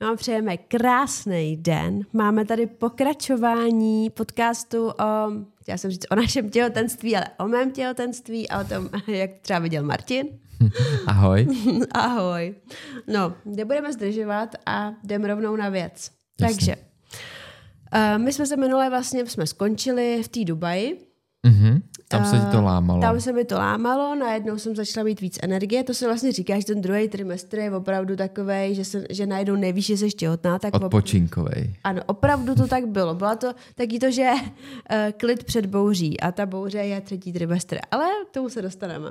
vám přejeme krásný den. Máme tady pokračování podcastu o, chtěla jsem říct o našem těhotenství, ale o mém těhotenství a o tom, jak třeba viděl Martin. Ahoj. Ahoj. No, nebudeme zdržovat a jdeme rovnou na věc. Jasně. Takže, uh, my jsme se minule vlastně, jsme skončili v té Dubaji. Mm-hmm. Tam se ti to lámalo. Tam se mi to lámalo, najednou jsem začala mít víc energie. To se vlastně říká, že ten druhý trimestr je opravdu takový, že, se, že najednou nevíš, že jsi těhotná. Tak Odpočinkovej. Ano, opravdu to tak bylo. Bylo to taky to, že uh, klid před bouří a ta bouře je třetí trimestr. Ale k tomu se dostaneme.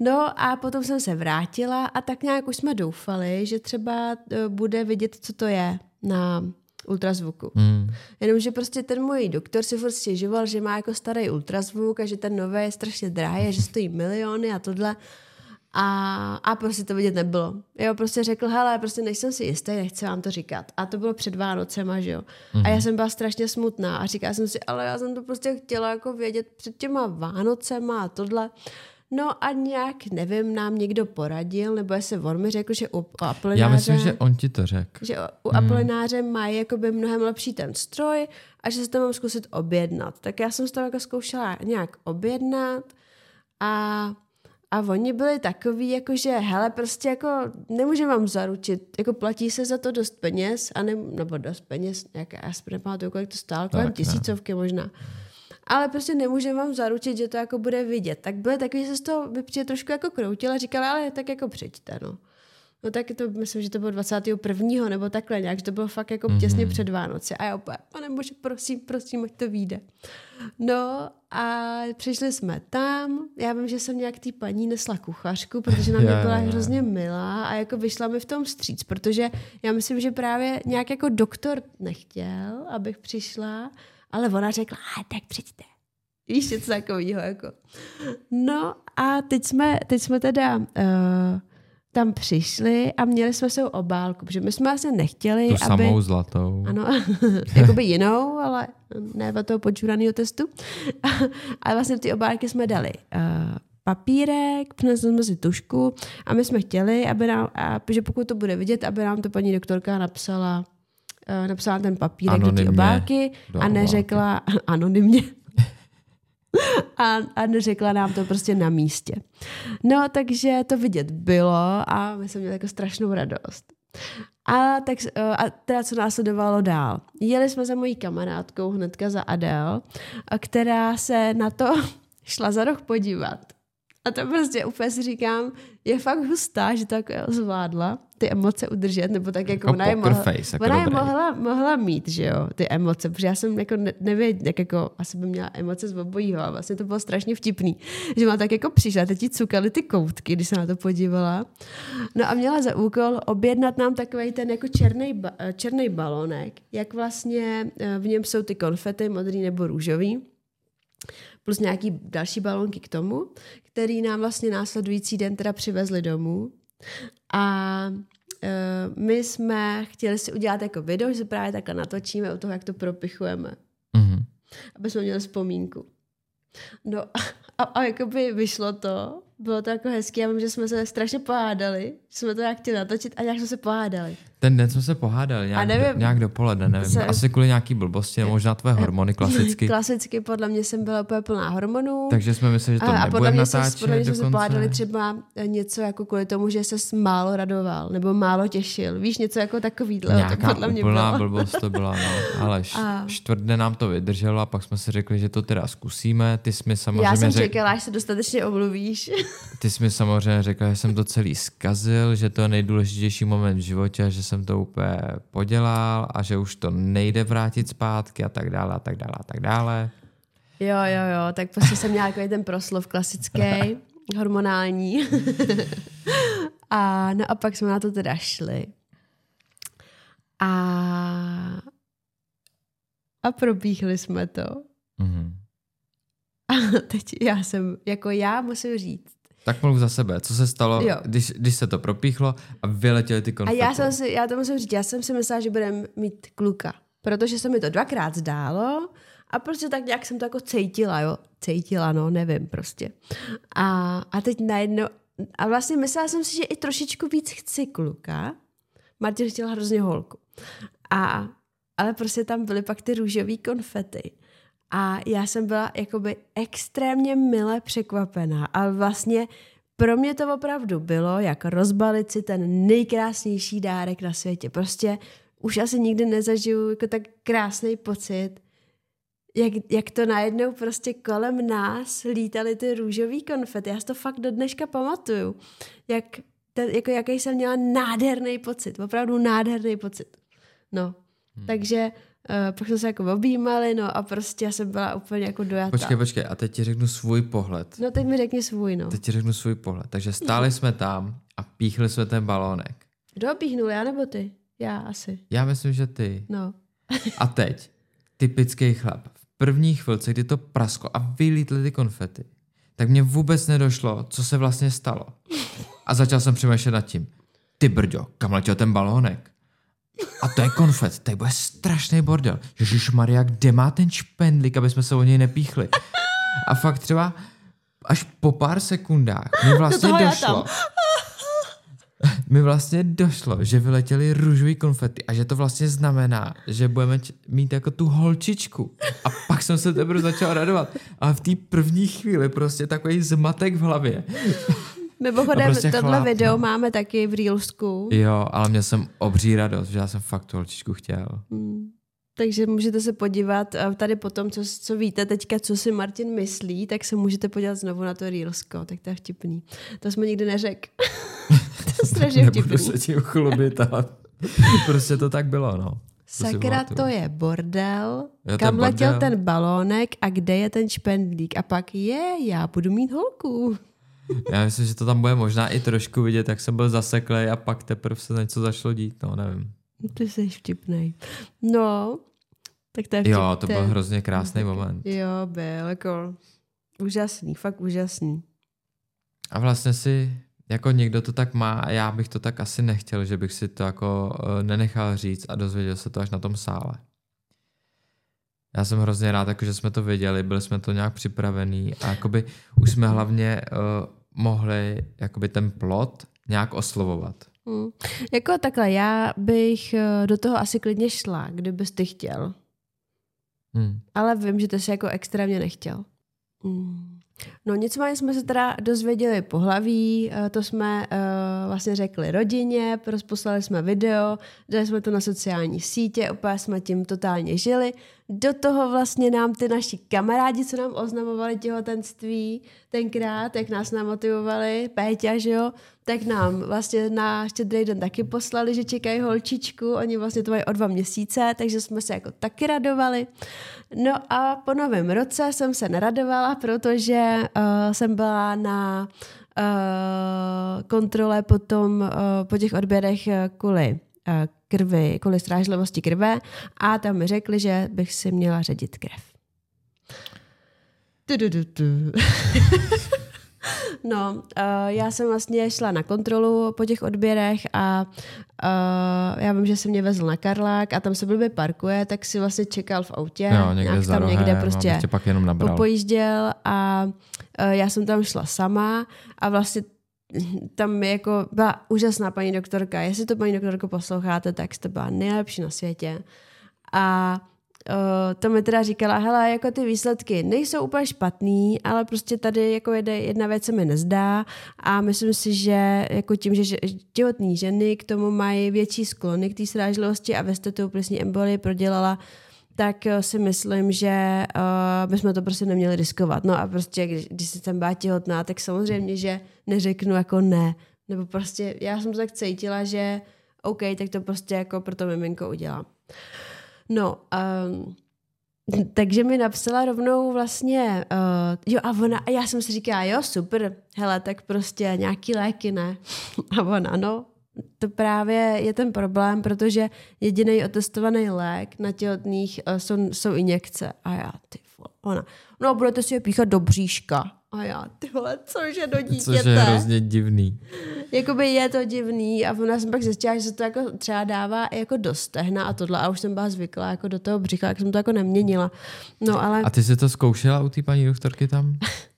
No a potom jsem se vrátila a tak nějak už jsme doufali, že třeba uh, bude vidět, co to je na ultrazvuku. Hmm. Jenomže prostě ten můj doktor si furt stěžoval, že má jako starý ultrazvuk a že ten nový je strašně drahý a že stojí miliony a tohle. A, a prostě to vidět nebylo. Jo, prostě řekl, hele, prostě nejsem si jistý, nechci vám to říkat. A to bylo před Vánocema, že jo. Hmm. A já jsem byla strašně smutná a říkala jsem si, ale já jsem to prostě chtěla jako vědět před těma Vánocema a tohle. No a nějak, nevím, nám někdo poradil, nebo jestli on mi řekl, že u Apolináře... Já myslím, že on ti to řekl. Že u hmm. Apolináře mají jakoby mnohem lepší ten stroj a že se to mám zkusit objednat. Tak já jsem se to jako zkoušela nějak objednat a, a oni byli takový, jako že hele, prostě jako nemůžeme vám zaručit, jako platí se za to dost peněz, a ne, nebo dost peněz, jak já si nepamatuju, kolik to stálo, kolem tisícovky možná ale prostě nemůžeme vám zaručit, že to jako bude vidět. Tak byly takový, že se z toho vypřijde trošku jako kroutila, říkala, ale tak jako přijďte, no. No tak to, myslím, že to bylo 21. nebo takhle nějak, že to bylo fakt jako mm-hmm. těsně před Vánoce. A já opět, pane bože, prosím, prosím, ať to vyjde. No a přišli jsme tam, já vím, že jsem nějak té paní nesla kuchařku, protože na mě byla hrozně milá a jako vyšla mi v tom stříc, protože já myslím, že právě nějak jako doktor nechtěl, abych přišla, ale ona řekla, a tak přijďte. Víš, něco takového. Jako. No a teď jsme, teď jsme teda uh, tam přišli a měli jsme svou obálku, protože my jsme asi nechtěli, tu aby... samou zlatou. Ano, jakoby jinou, ale ne od toho počuraného testu. a vlastně ty obálky jsme dali uh, papírek, přinesli jsme si tušku a my jsme chtěli, aby nám, a, že pokud to bude vidět, aby nám to paní doktorka napsala uh, napsala ten papírek anonymně do té obálky a neřekla anonymně. a, a neřekla nám to prostě na místě. No, takže to vidět bylo a my jsme měli jako strašnou radost. A, tak, uh, a teda co následovalo dál. Jeli jsme za mojí kamarádkou hnedka za Adel, která se na to šla za roh podívat. A to prostě úplně si říkám, je fakt hustá, že to jako zvládla ty emoce udržet, nebo tak jako, jako ona je, mohla, face, jako ona je mohla, mohla mít, že jo, ty emoce, protože já jsem jako ne, nevěděla, jak jako asi by měla emoce z obojího a vlastně to bylo strašně vtipný, že má tak jako přišla, teď jí cukaly ty koutky, když se na to podívala. No a měla za úkol objednat nám takový ten jako černý, ba, černý balonek, jak vlastně eh, v něm jsou ty konfety, modrý nebo růžový plus nějaký další balonky k tomu, který nám vlastně následující den teda přivezli domů. A uh, my jsme chtěli si udělat jako video, že se právě takhle natočíme o toho, jak to propichujeme. Mm-hmm. Aby jsme měli vzpomínku. No a, a jakoby vyšlo to, bylo to jako hezký, já vím, že jsme se strašně pohádali, že jsme to nějak chtěli natočit a nějak jsme se pohádali. Ten den jsme se pohádali, nějak, nevím, do, nějak dopoledne, nevím. Se... Asi kvůli nějaký blbosti, možná tvoje hormony klasicky. klasicky, podle mě jsem byla úplně plná hormonů. Takže jsme mysleli, že to a, nebudeme natáčet podle mě jsme se pohádali třeba něco jako kvůli tomu, že se málo radoval, nebo málo těšil. Víš, něco jako takovýhle. Nějaká to podle mě úplná bylo. blbost to byla, no. Ale a... čtvrt dne nám to vydrželo a pak jsme si řekli, že to teda zkusíme. Ty jsi mi samozřejmě Já jsem řek... čekala, až se dostatečně omluvíš. Ty jsi mi samozřejmě řekla, že jsem to celý zkazil, že to je nejdůležitější moment v životě, že jsem to úplně podělal a že už to nejde vrátit zpátky a tak dále a tak dále a tak dále. Jo, jo, jo, tak prostě jsem měla takový ten proslov klasický, hormonální. a no a pak jsme na to teda šli. A a probíhli jsme to. Mm-hmm. A teď já jsem, jako já musím říct, tak mluv za sebe. Co se stalo, když, když se to propíchlo a vyletěly ty konfety? A já, jsem si, já to musím říct, já jsem si myslela, že budeme mít kluka. Protože se mi to dvakrát zdálo a prostě tak nějak jsem to jako cítila, jo. Cítila, no, nevím prostě. A, a teď najednou, a vlastně myslela jsem si, že i trošičku víc chci kluka, Martin chtěl hrozně holku. A, ale prostě tam byly pak ty růžové konfety. A já jsem byla jakoby extrémně mile překvapená. Ale vlastně pro mě to opravdu bylo, jak rozbalit si ten nejkrásnější dárek na světě. Prostě už asi nikdy nezažiju jako tak krásný pocit, jak, jak to najednou prostě kolem nás lítaly ty růžový konfety. Já si to fakt do dneška pamatuju. Jak ten, jako jaký jsem měla nádherný pocit, opravdu nádherný pocit. No, hmm. takže uh, pak jsme se jako objímali, no a prostě já jsem byla úplně jako dojatá. Počkej, počkej, a teď ti řeknu svůj pohled. No teď mi řekni svůj, no. Teď ti řeknu svůj pohled. Takže stáli jsme tam a píchli jsme ten balónek. Kdo píchnul, já nebo ty? Já asi. Já myslím, že ty. No. a teď, typický chlap. V první chvilce, kdy to prasko a vylítly ty konfety, tak mě vůbec nedošlo, co se vlastně stalo. A začal jsem přemýšlet nad tím. Ty brďo, kam letěl ten balónek? A to je konfet, to bude strašný bordel. Ježíš Maria, kde má ten špendlík, aby jsme se o něj nepíchli? A fakt třeba až po pár sekundách mi vlastně došlo, mi vlastně došlo, že vyletěly růžový konfety a že to vlastně znamená, že budeme mít jako tu holčičku. A pak jsem se teprve začal radovat. A v té první chvíli prostě takový zmatek v hlavě. Mimochodem, prostě tohle chlap, video no. máme taky v Reelsku. Jo, ale měl jsem obří radost, že já jsem fakt tu holčičku chtěl. Hmm. Takže můžete se podívat tady potom, co, co víte teďka, co si Martin myslí, tak se můžete podívat znovu na to Reelsko, tak to je vtipný. To jsme nikdy neřekl. to je strašně vtipný. Nebudu se tím chlubit, ale prostě to tak bylo, no. Sakra, to je bordel, jo, kam bordel. letěl ten balónek a kde je ten špendlík. A pak je, já budu mít holku. Já myslím, že to tam bude možná i trošku vidět, jak jsem byl zaseklý a pak teprve se něco zašlo dít, no nevím. Ty jsi vtipnej. No, tak to je vtip, Jo, to byl hrozně krásný moment. Jo, byl, jako úžasný, fakt úžasný. A vlastně si, jako někdo to tak má a já bych to tak asi nechtěl, že bych si to jako uh, nenechal říct a dozvěděl se to až na tom sále. Já jsem hrozně rád, jako, že jsme to věděli, byli jsme to nějak připravený a jakoby už jsme hlavně uh, mohli jakoby ten plot nějak oslovovat. Hmm. Jako takhle, já bych uh, do toho asi klidně šla, kdybyste chtěl. Hmm. Ale vím, že to si jako extrémně nechtěl. Hmm. No nicméně jsme se teda dozvěděli pohlaví, eh, to jsme uh, vlastně řekli rodině, rozposlali jsme video, dali jsme to na sociální sítě, opět jsme tím totálně žili. Do toho vlastně nám ty naši kamarádi, co nám oznamovali těhotenství tenkrát, jak nás namotivovali, Péťa, že jo, tak nám vlastně na štědrý den taky poslali, že čekají holčičku, oni vlastně to mají o dva měsíce, takže jsme se jako taky radovali. No a po novém roce jsem se neradovala, protože uh, jsem byla na uh, kontrole potom uh, po těch odběrech kvůli uh, krvi, kvůli strážlivosti krve a tam mi řekli, že bych si měla ředit krev. Du, du, du, du. No, uh, já jsem vlastně šla na kontrolu po těch odběrech a uh, já vím, že se mě vezl na Karlák a tam se blbě parkuje, tak si vlastně čekal v autě. Jo, někde tam rohem, někde prostě no, pak jenom nabral. popojížděl a uh, já jsem tam šla sama a vlastně tam jako byla úžasná paní doktorka. Jestli to paní doktorko posloucháte, tak jste byla nejlepší na světě. A Uh, to mi teda říkala, hele, jako ty výsledky nejsou úplně špatný, ale prostě tady jako jede, jedna věc se mi nezdá a myslím si, že jako tím, že těhotné ženy k tomu mají větší sklony k té srážlivosti a tu plicní embolii prodělala, tak eh, si myslím, že uh, bychom to prostě neměli riskovat. No a prostě, když, když jsem byla těhotná, tak samozřejmě, že neřeknu jako ne. Nebo prostě já jsem tak cítila, že OK, tak to prostě jako pro to miminko udělám. No, um, takže mi napsala rovnou vlastně, uh, jo a ona, a já jsem si říkala, jo super, hele, tak prostě nějaký léky, ne? A ona, no, to právě je ten problém, protože jediný otestovaný lék na těhotných uh, jsou, jsou injekce. A já, ty ona, no budete si je píchat do bříška. A já, ty vole, cože do dítěte. Což je hrozně divný. Jakoby je to divný a ona jsem pak zjistila, že se to jako třeba dává jako do stehna a tohle a už jsem byla zvyklá jako do toho břicha, jak jsem to jako neměnila. No ale... A ty jsi to zkoušela u té paní doktorky tam?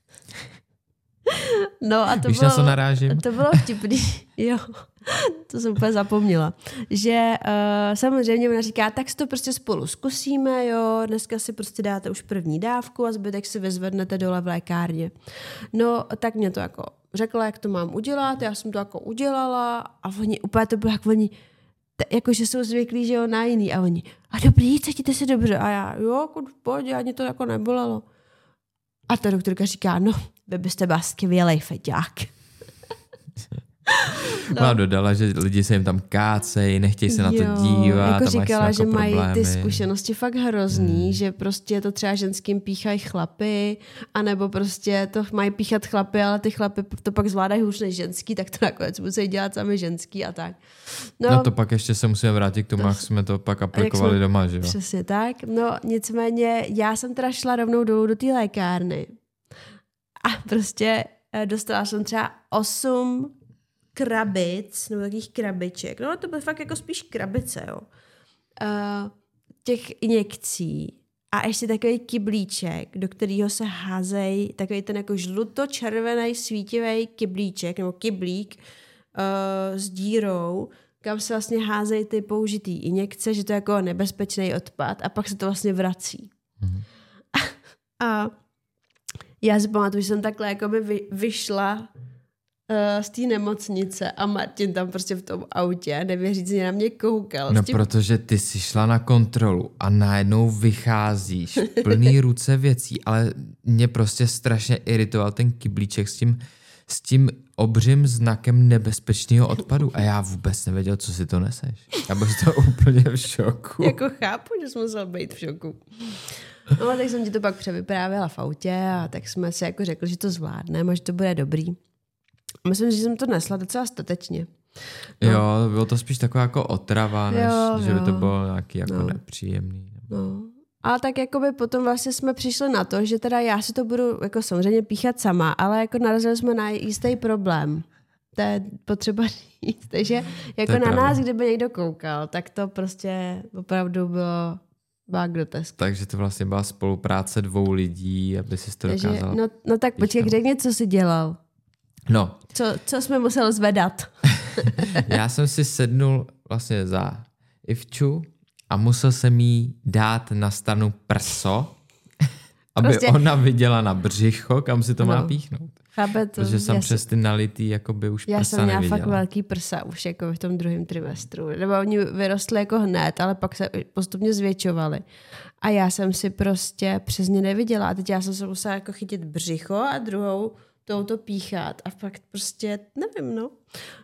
No a to Víš, bylo, na co narážím? To bylo vtipný, jo. To jsem úplně zapomněla. Že uh, samozřejmě ona říká, tak si to prostě spolu zkusíme, jo, dneska si prostě dáte už první dávku a zbytek si vyzvednete dole v lékárně. No, tak mě to jako řekla, jak to mám udělat, já jsem to jako udělala a oni, úplně to bylo jak oni, t- jako, že jsou zvyklí, že jo, na jiný a oni, a dobrý, cítíte se dobře a já, jo, jako pohodě, ani to jako nebolelo. A ta doktorka říká, no, vy byste byl skvělej feťák. No. Ona dodala, že lidi se jim tam kácejí, nechtějí se na to dívat. Jako říkala, jako že mají problémy. ty zkušenosti fakt hrozný, hmm. že prostě to třeba ženským píchají chlapy, anebo prostě to mají píchat chlapy, ale ty chlapy to pak zvládají hůř než ženský, tak to nakonec musí dělat sami ženský a tak. No, no to pak ještě se musíme vrátit k tomu, to, jak jsme to pak aplikovali jsme, doma, že jo? Přesně tak. No nicméně já jsem teda šla rovnou dolů do té lékárny a prostě eh, dostala jsem třeba 8 krabic, nebo takových krabiček, no to bylo fakt jako spíš krabice, jo, uh, těch injekcí a ještě takový kyblíček, do kterého se házejí takový ten jako žluto-červený svítivý kyblíček, nebo kyblík uh, s dírou, kam se vlastně házejí ty použitý injekce, že to je jako nebezpečný odpad a pak se to vlastně vrací. Mm-hmm. A, a já si pamatuju, že jsem takhle jako by vy, vyšla uh, z té nemocnice a Martin tam prostě v tom autě nevěřícně na mě koukal. No tím... protože ty jsi šla na kontrolu a najednou vycházíš plný ruce věcí, ale mě prostě strašně iritoval ten kyblíček s tím, s tím obřím znakem nebezpečného odpadu a já vůbec nevěděl, co si to neseš. Já byl to úplně v šoku. jako chápu, že jsi musel být v šoku. No, tak jsem ti to pak převyprávěla v autě a tak jsme si jako řekli, že to zvládneme a že to bude dobrý. Myslím, že jsem to nesla docela statečně. No. Jo, bylo to spíš taková jako otrava, než jo, že by to bylo nějaký jako no. nepříjemný. No. A tak jako by potom vlastně jsme přišli na to, že teda já si to budu jako samozřejmě píchat sama, ale jako narazili jsme na jistý problém. To je potřeba říct. Takže jako na pravda. nás, kdyby někdo koukal, tak to prostě opravdu bylo byla grotesk. Takže to vlastně byla spolupráce dvou lidí, aby si to dokázala... no, no tak počkej, řekni, co jsi dělal. No. Co, co jsme museli zvedat? Já jsem si sednul vlastně za Ivču a musel jsem jí dát na stranu prso, aby prostě... ona viděla na břicho, kam si to no. má píchnout. Chápe to. Protože jsem přes ty nalitý jakoby už Já prsa jsem měla neviděla. fakt velký prsa už jako v tom druhém trimestru. Nebo oni vyrostli jako hned, ale pak se postupně zvětšovali. A já jsem si prostě přes ně neviděla. A teď já jsem se musela jako chytit břicho a druhou touto píchat a fakt prostě, nevím, no.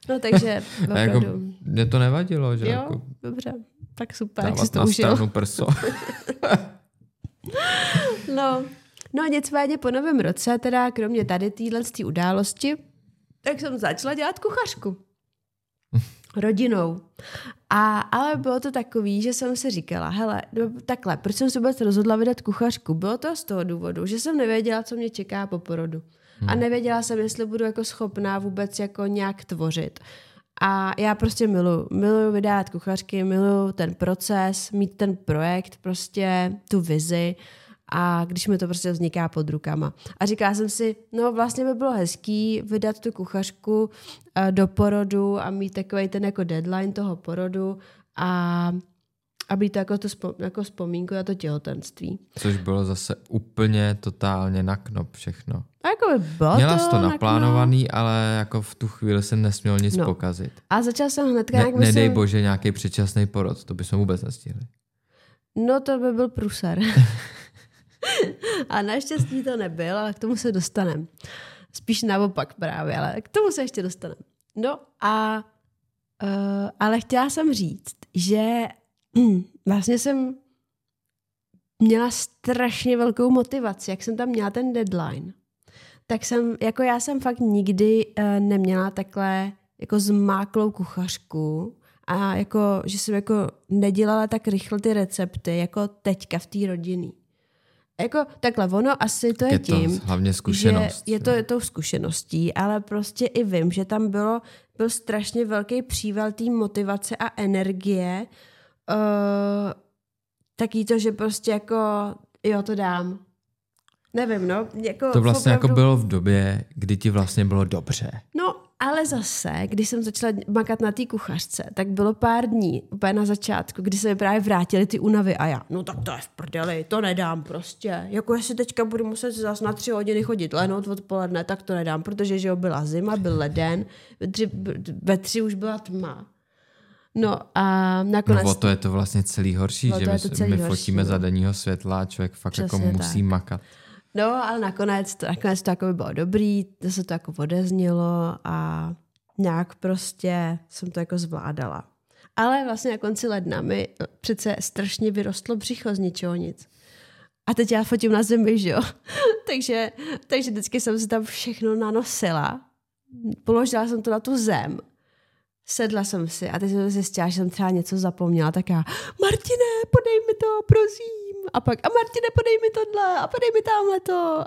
No takže a jako, mě to nevadilo, že? Jo, jako dobře, tak super, jak jsi to užil. prso. no, no nicméně po novém roce, teda kromě tady téhle události, tak jsem začala dělat kuchařku. rodinou. A, ale bylo to takový, že jsem si říkala, hele, no, takhle, proč jsem se vůbec rozhodla vydat kuchařku? Bylo to z toho důvodu, že jsem nevěděla, co mě čeká po porodu. Hmm. A nevěděla jsem, jestli budu jako schopná vůbec jako nějak tvořit. A já prostě miluji. Miluji vydávat kuchařky, miluji ten proces, mít ten projekt, prostě tu vizi a když mi to prostě vzniká pod rukama. A říkala jsem si, no vlastně by bylo hezký vydat tu kuchařku uh, do porodu a mít takový ten jako deadline toho porodu a a být to jako, to jako vzpomínku na to těhotenství. Což bylo zase úplně totálně na knop všechno. A jako by bylo Měla to, to naplánovaný, na ale jako v tu chvíli jsem nesměl nic no. pokazit. A začal jsem hned ne, jak Nedej myslím... bože nějaký předčasný porod, to bychom vůbec nestihli. No to by byl pruser. a naštěstí to nebyl, ale k tomu se dostaneme. Spíš naopak právě, ale k tomu se ještě dostaneme. No a uh, ale chtěla jsem říct, že vlastně jsem měla strašně velkou motivaci, jak jsem tam měla ten deadline. Tak jsem, jako já jsem fakt nikdy uh, neměla takhle jako zmáklou kuchařku a jako, že jsem jako nedělala tak rychle ty recepty, jako teďka v té rodině. Jako takhle, ono asi to je, je tím, to hlavně zkušenost, že je to je tou zkušeností, ale prostě i vím, že tam bylo, byl strašně velký příval té motivace a energie, uh, taký to, že prostě jako jo, to dám. nevím, no. Jako To vlastně opravdu... jako bylo v době, kdy ti vlastně bylo dobře. No, ale zase, když jsem začala makat na té kuchařce, tak bylo pár dní, úplně na začátku, kdy se mi právě vrátily ty únavy a já, no tak to je v prdeli, to nedám prostě. Jako jestli teďka budu muset zase na tři hodiny chodit lehnout odpoledne, tak to nedám, protože že jo, byla zima, byl leden, ve tři, ve tři už byla tma. No a nakonec... No to je to vlastně celý horší, že my, celý my horší, fotíme no. za denního světla a člověk fakt jako Přesně musí tak. makat. No, ale nakonec to, nakonec to jako by bylo dobrý, zase to jako odeznělo a nějak prostě jsem to jako zvládala. Ale vlastně na konci ledna mi přece strašně vyrostlo břicho z ničeho nic. A teď já fotím na zemi, že jo? takže, takže vždycky jsem si tam všechno nanosila. Položila jsem to na tu zem. Sedla jsem si a teď jsem zjistila, že jsem třeba něco zapomněla, tak já, Martine, podej mi to, prosím. A pak, a Martine, podej mi tohle, a podej mi tamhle to.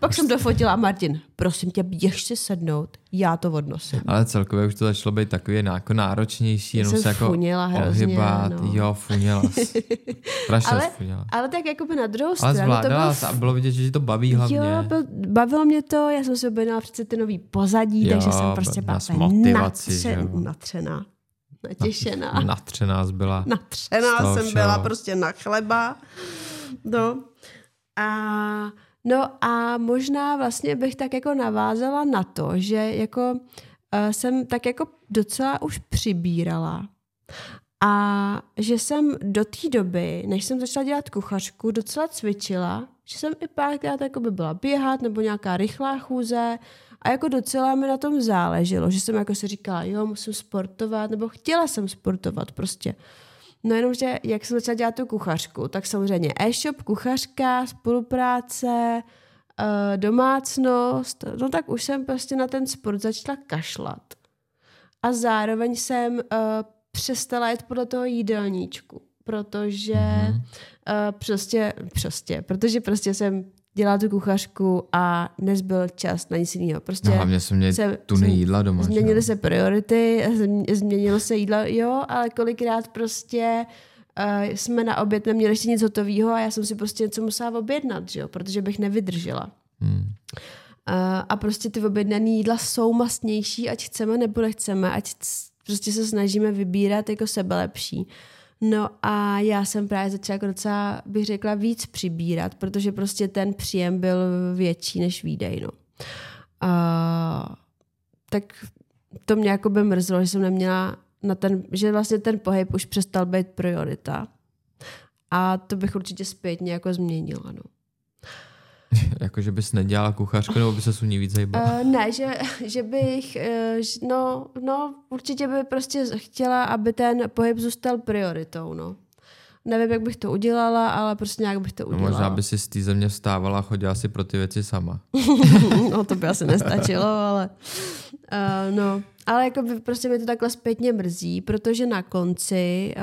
Pak jsem dofotila Martin, prosím tě, běž si sednout, já to odnosím. Ale celkově už to začalo být takový jako náročnější, jenom se jako funěla hrozně, ohybat. no. Jo, funěla. Strašně Ale, funěla. ale tak jako by na druhou Ale stranu to zvládala bylo jsi a bylo vidět, že to baví hlavně. Jo, byl, bavilo mě to, já jsem si objednala přece ty nový pozadí, Jo, takže jsem prostě byla jo. natřená, natěšená. Natřená byla. natřená jsem všeho. byla prostě na chleba. No. A, no a možná vlastně bych tak jako navázala na to, že jako uh, jsem tak jako docela už přibírala. A že jsem do té doby, než jsem začala dělat kuchařku, docela cvičila, že jsem i párkrát jako by byla běhat nebo nějaká rychlá chůze a jako docela mi na tom záleželo, že jsem jako si říkala, jo, musím sportovat, nebo chtěla jsem sportovat prostě. No jenom, že jak jsem začala dělat tu kuchařku, tak samozřejmě e-shop, kuchařka, spolupráce, eh, domácnost, no tak už jsem prostě na ten sport začala kašlat. A zároveň jsem uh, přestala jít podle toho jídelníčku, protože mm-hmm. uh, prostě, prostě, protože prostě jsem dělala tu kuchařku a nezbyl čas na nic jiného. Prostě No hlavně jsme měli se- tuny jídla doma. jo? Změnily se priority, zm- změnilo se jídlo, jo, ale kolikrát prostě uh, jsme na oběd neměli ještě nic hotového a já jsem si prostě něco musela objednat, že jo, protože bych nevydržela. Hmm. Uh, a prostě ty objednané jídla jsou mastnější, ať chceme nebo nechceme, ať prostě se snažíme vybírat jako sebelepší. No a já jsem právě začala jako docela, bych řekla, víc přibírat, protože prostě ten příjem byl větší než výdej, no. Uh, tak to mě jako by mrzelo, že jsem neměla na ten, že vlastně ten pohyb už přestal být priorita. A to bych určitě zpětně jako změnila, no. jako, že bys nedělala kuchařku, nebo by se u ní víc? Uh, ne, že, že bych, uh, no, no, určitě by prostě chtěla, aby ten pohyb zůstal prioritou, no. Nevím, jak bych to udělala, ale prostě nějak bych to No, udělala. možná by si z té země vstávala a chodila si pro ty věci sama. no to by asi nestačilo, ale uh, no. Ale jako by prostě mi to takhle zpětně mrzí, protože na konci, uh,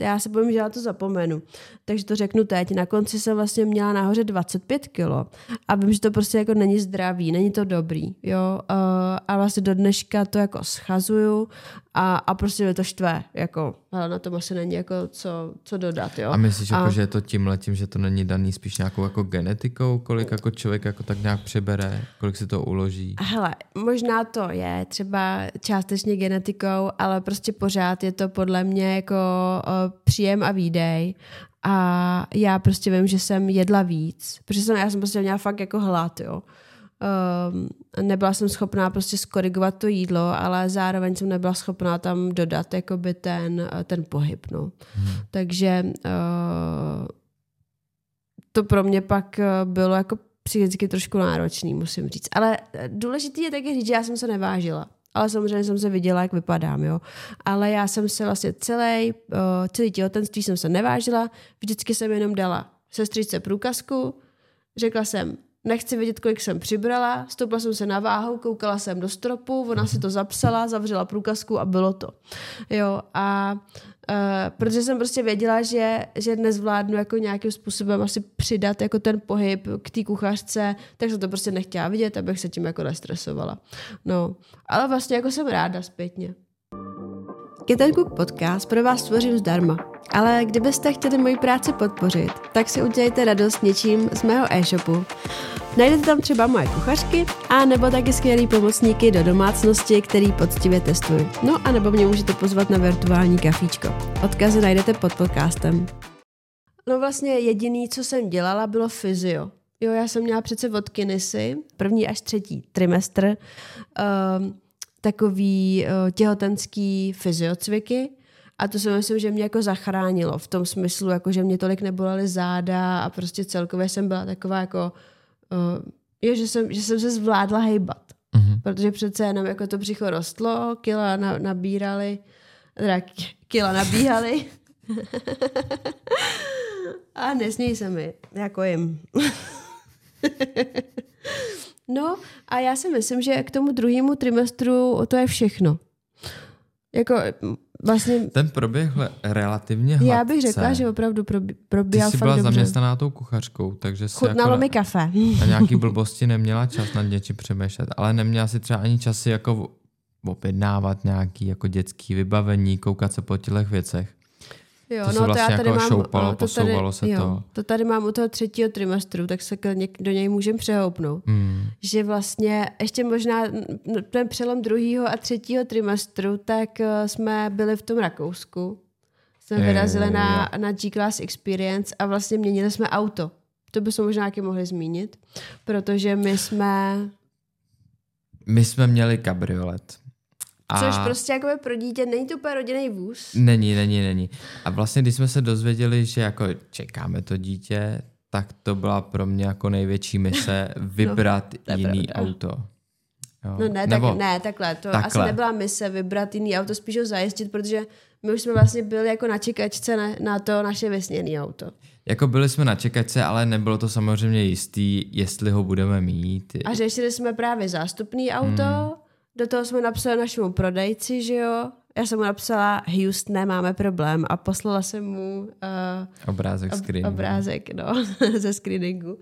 já se bojím, že já to zapomenu, takže to řeknu teď, na konci jsem vlastně měla nahoře 25 kilo a vím, že to prostě jako není zdravý, není to dobrý, jo, uh, a vlastně do dneška to jako schazuju a, a prostě mě to štve, jako, ale na tom asi není jako co, co dodat, jo. A myslíš, A- jako, že je to tím letím, že to není daný spíš nějakou jako genetikou, kolik jako člověk jako tak nějak přebere, kolik si to uloží? Hele, možná to je třeba částečně genetikou, ale prostě pořád je to podle mě jako příjem a výdej. A já prostě vím, že jsem jedla víc, protože jsem, já jsem prostě měla fakt jako hlad, jo. Um, nebyla jsem schopná prostě skorigovat to jídlo, ale zároveň jsem nebyla schopná tam dodat jakoby ten, eh, ten pohyb, no. Hmm. Takže uh, to pro mě pak eh, bylo jako psychicky trošku náročný, musím říct. Ale důležitý je taky říct, že já jsem se nevážila. Ale samozřejmě jsem se viděla, jak vypadám, jo. Ale já jsem se vlastně celý, uh, celý těhotenství jsem se nevážila, vždycky jsem jenom dala sestřičce průkazku, řekla jsem, nechci vědět, kolik jsem přibrala, stoupla jsem se na váhu, koukala jsem do stropu, ona si to zapsala, zavřela průkazku a bylo to. Jo, a uh, protože jsem prostě věděla, že, že nezvládnu jako nějakým způsobem asi přidat jako ten pohyb k té kuchařce, tak jsem to prostě nechtěla vidět, abych se tím jako nestresovala. No, ale vlastně jako jsem ráda zpětně. Get Cook podcast pro vás tvořím zdarma. ale kdybyste chtěli moji práci podpořit, tak si udělejte radost něčím z mého e-shopu. Najdete tam třeba moje kuchařky a nebo taky skvělý pomocníky do domácnosti, který poctivě testuji. No a nebo mě můžete pozvat na virtuální kafíčko. Odkazy najdete pod podcastem. No vlastně jediný, co jsem dělala, bylo fyzio. Jo, já jsem měla přece od Kinisy, první až třetí trimestr, um, takový uh, těhotenský fyziocviky, a to si myslím, že mě jako zachránilo v tom smyslu, jako že mě tolik nebolely záda a prostě celkově jsem byla taková jako, uh, jo, že, jsem, že jsem se zvládla hejbat. Mm-hmm. Protože přece jenom jako to břicho rostlo, kila na, nabírali, teda kila nabíhali. a nesměj se mi, jako jim. no a já si myslím, že k tomu druhému trimestru to je všechno. Jako vlastně... Ten proběh relativně hladce. Já bych řekla, že opravdu probíhal Ty jsi byla dobře. zaměstnaná tou kuchařkou, takže si Chutnalo jako mi kafe. Na nějaký blbosti neměla čas nad něčím přemýšlet, ale neměla si třeba ani časy jako objednávat nějaký jako dětský vybavení, koukat se po těch věcech. Jo, to no se vlastně to já tady jako mám, šoupalo, to posouvalo tady, se jo, to. To tady mám u toho třetího trimestru, tak se do něj můžem přehoupnout. Hmm. Že vlastně ještě možná ten přelom druhého a třetího trimestru, tak eh, jsme byli v tom Rakousku. Jsme vyrazili na, na G-Class Experience a vlastně měnili jsme auto. To bychom možná nějaký mohli zmínit, protože my jsme... My jsme měli kabriolet. A... Což prostě jako pro dítě není to úplně rodinný vůz. Není, není, není. A vlastně, když jsme se dozvěděli, že jako čekáme to dítě, tak to byla pro mě jako největší mise no, vybrat no, jiný pravda. auto. Jo. No ne, Nebo, tak, ne, takhle. To takhle. asi nebyla mise vybrat jiný auto, spíš ho zajistit, protože my už jsme vlastně byli jako na čekačce na, na to naše vysněné auto. Jako byli jsme na čekačce, ale nebylo to samozřejmě jistý, jestli ho budeme mít. A řešili jsme právě zástupný auto, hmm do toho jsme napsali našemu prodejci, že jo, já jsem mu napsala, Houston, máme problém a poslala jsem mu uh, obrázek, ob, screeningu. obrázek no, ze screeningu. Uh,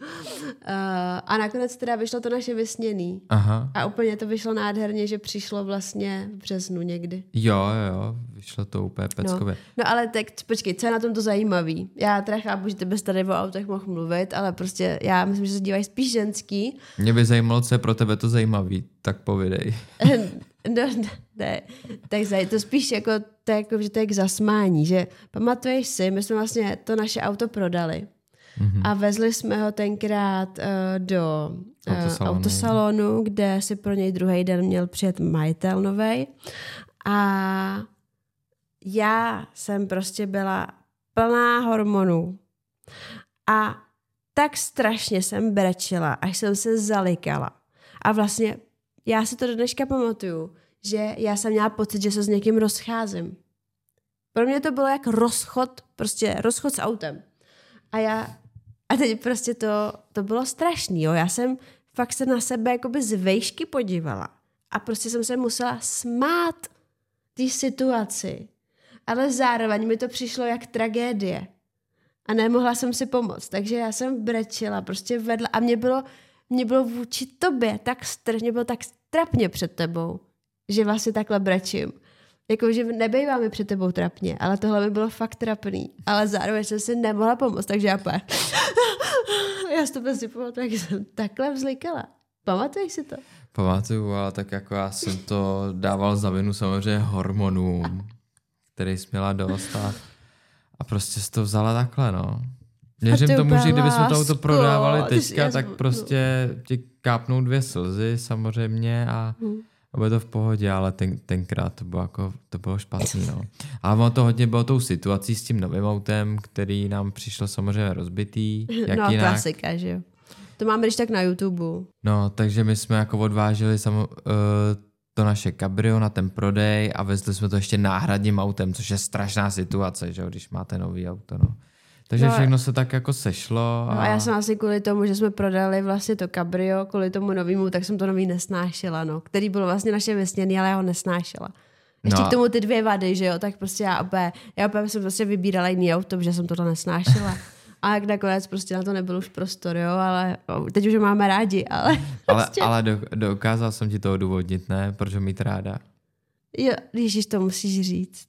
a nakonec teda vyšlo to naše vysněný. Aha. A úplně to vyšlo nádherně, že přišlo vlastně v březnu někdy. Jo, jo, vyšlo to úplně peckově. No, no ale tak počkej, co je na tom to zajímavý? Já teda chápu, že ty bys tady o autech mohl mluvit, ale prostě já myslím, že se dívají spíš ženský. Mě by zajímalo, co je pro tebe to zajímavý, tak povidej. No, ne, tak je to spíš jako, to je jako, že to je k zasmání, že pamatuješ si, my jsme vlastně to naše auto prodali mm-hmm. a vezli jsme ho tenkrát uh, do uh, autosalonu. autosalonu, kde si pro něj druhý den měl přijet majitel novej a já jsem prostě byla plná hormonů a tak strašně jsem brečela, až jsem se zalikala. A vlastně já si to do dneška pamatuju, že já jsem měla pocit, že se s někým rozcházím. Pro mě to bylo jak rozchod, prostě rozchod s autem. A já, a teď prostě to, to bylo strašný, jo. Já jsem fakt se na sebe jakoby z vejšky podívala. A prostě jsem se musela smát té situaci. Ale zároveň mi to přišlo jak tragédie. A nemohla jsem si pomoct. Takže já jsem brečela prostě vedla. A mě bylo, mě bylo vůči tobě tak strašně, bylo tak trapně před tebou, že vlastně takhle brečím. Jako, že nebejvá mi před tebou trapně, ale tohle mi bylo fakt trapný. Ale zároveň jsem si nemohla pomoct, takže já pár. já si to prostě pamatuju, jak jsem takhle vzlikala. Pamatuješ si to? Pamatuju, ale tak jako já jsem to dával za vinu samozřejmě hormonům, který jsi měla dost a, a prostě jsi to vzala takhle, no. Věřím tomu, že kdybychom to auto prodávali teďka, tak prostě ti kápnou dvě slzy samozřejmě a, hmm. a bude to v pohodě, ale ten, tenkrát to bylo, jako, to bylo špatný. No. Ale ono to hodně bylo tou situací s tím novým autem, který nám přišel samozřejmě rozbitý. Jak no jinak. klasika, že jo. To máme když tak na YouTube. No, takže my jsme jako odvážili samo, uh, to naše kabrio na ten prodej a vezli jsme to ještě náhradním autem, což je strašná situace, že jo, když máte nový auto. No. Takže no, všechno se tak jako sešlo. A... No a já jsem asi kvůli tomu, že jsme prodali vlastně to kabrio, kvůli tomu novému, tak jsem to nový nesnášela, no. Který byl vlastně naše vysněný, ale já ho nesnášela. Ještě no. k tomu ty dvě vady, že jo, tak prostě já opět, já opět jsem prostě vybírala jiný auto, že jsem tohle nesnášela. A jak nakonec prostě na to nebyl už prostor, jo, ale teď už ho máme rádi, ale... Ale, prostě... ale do, dokázal jsem ti to odůvodnit, ne? Proč ho mít ráda? Jo, Ježíš, to musíš říct.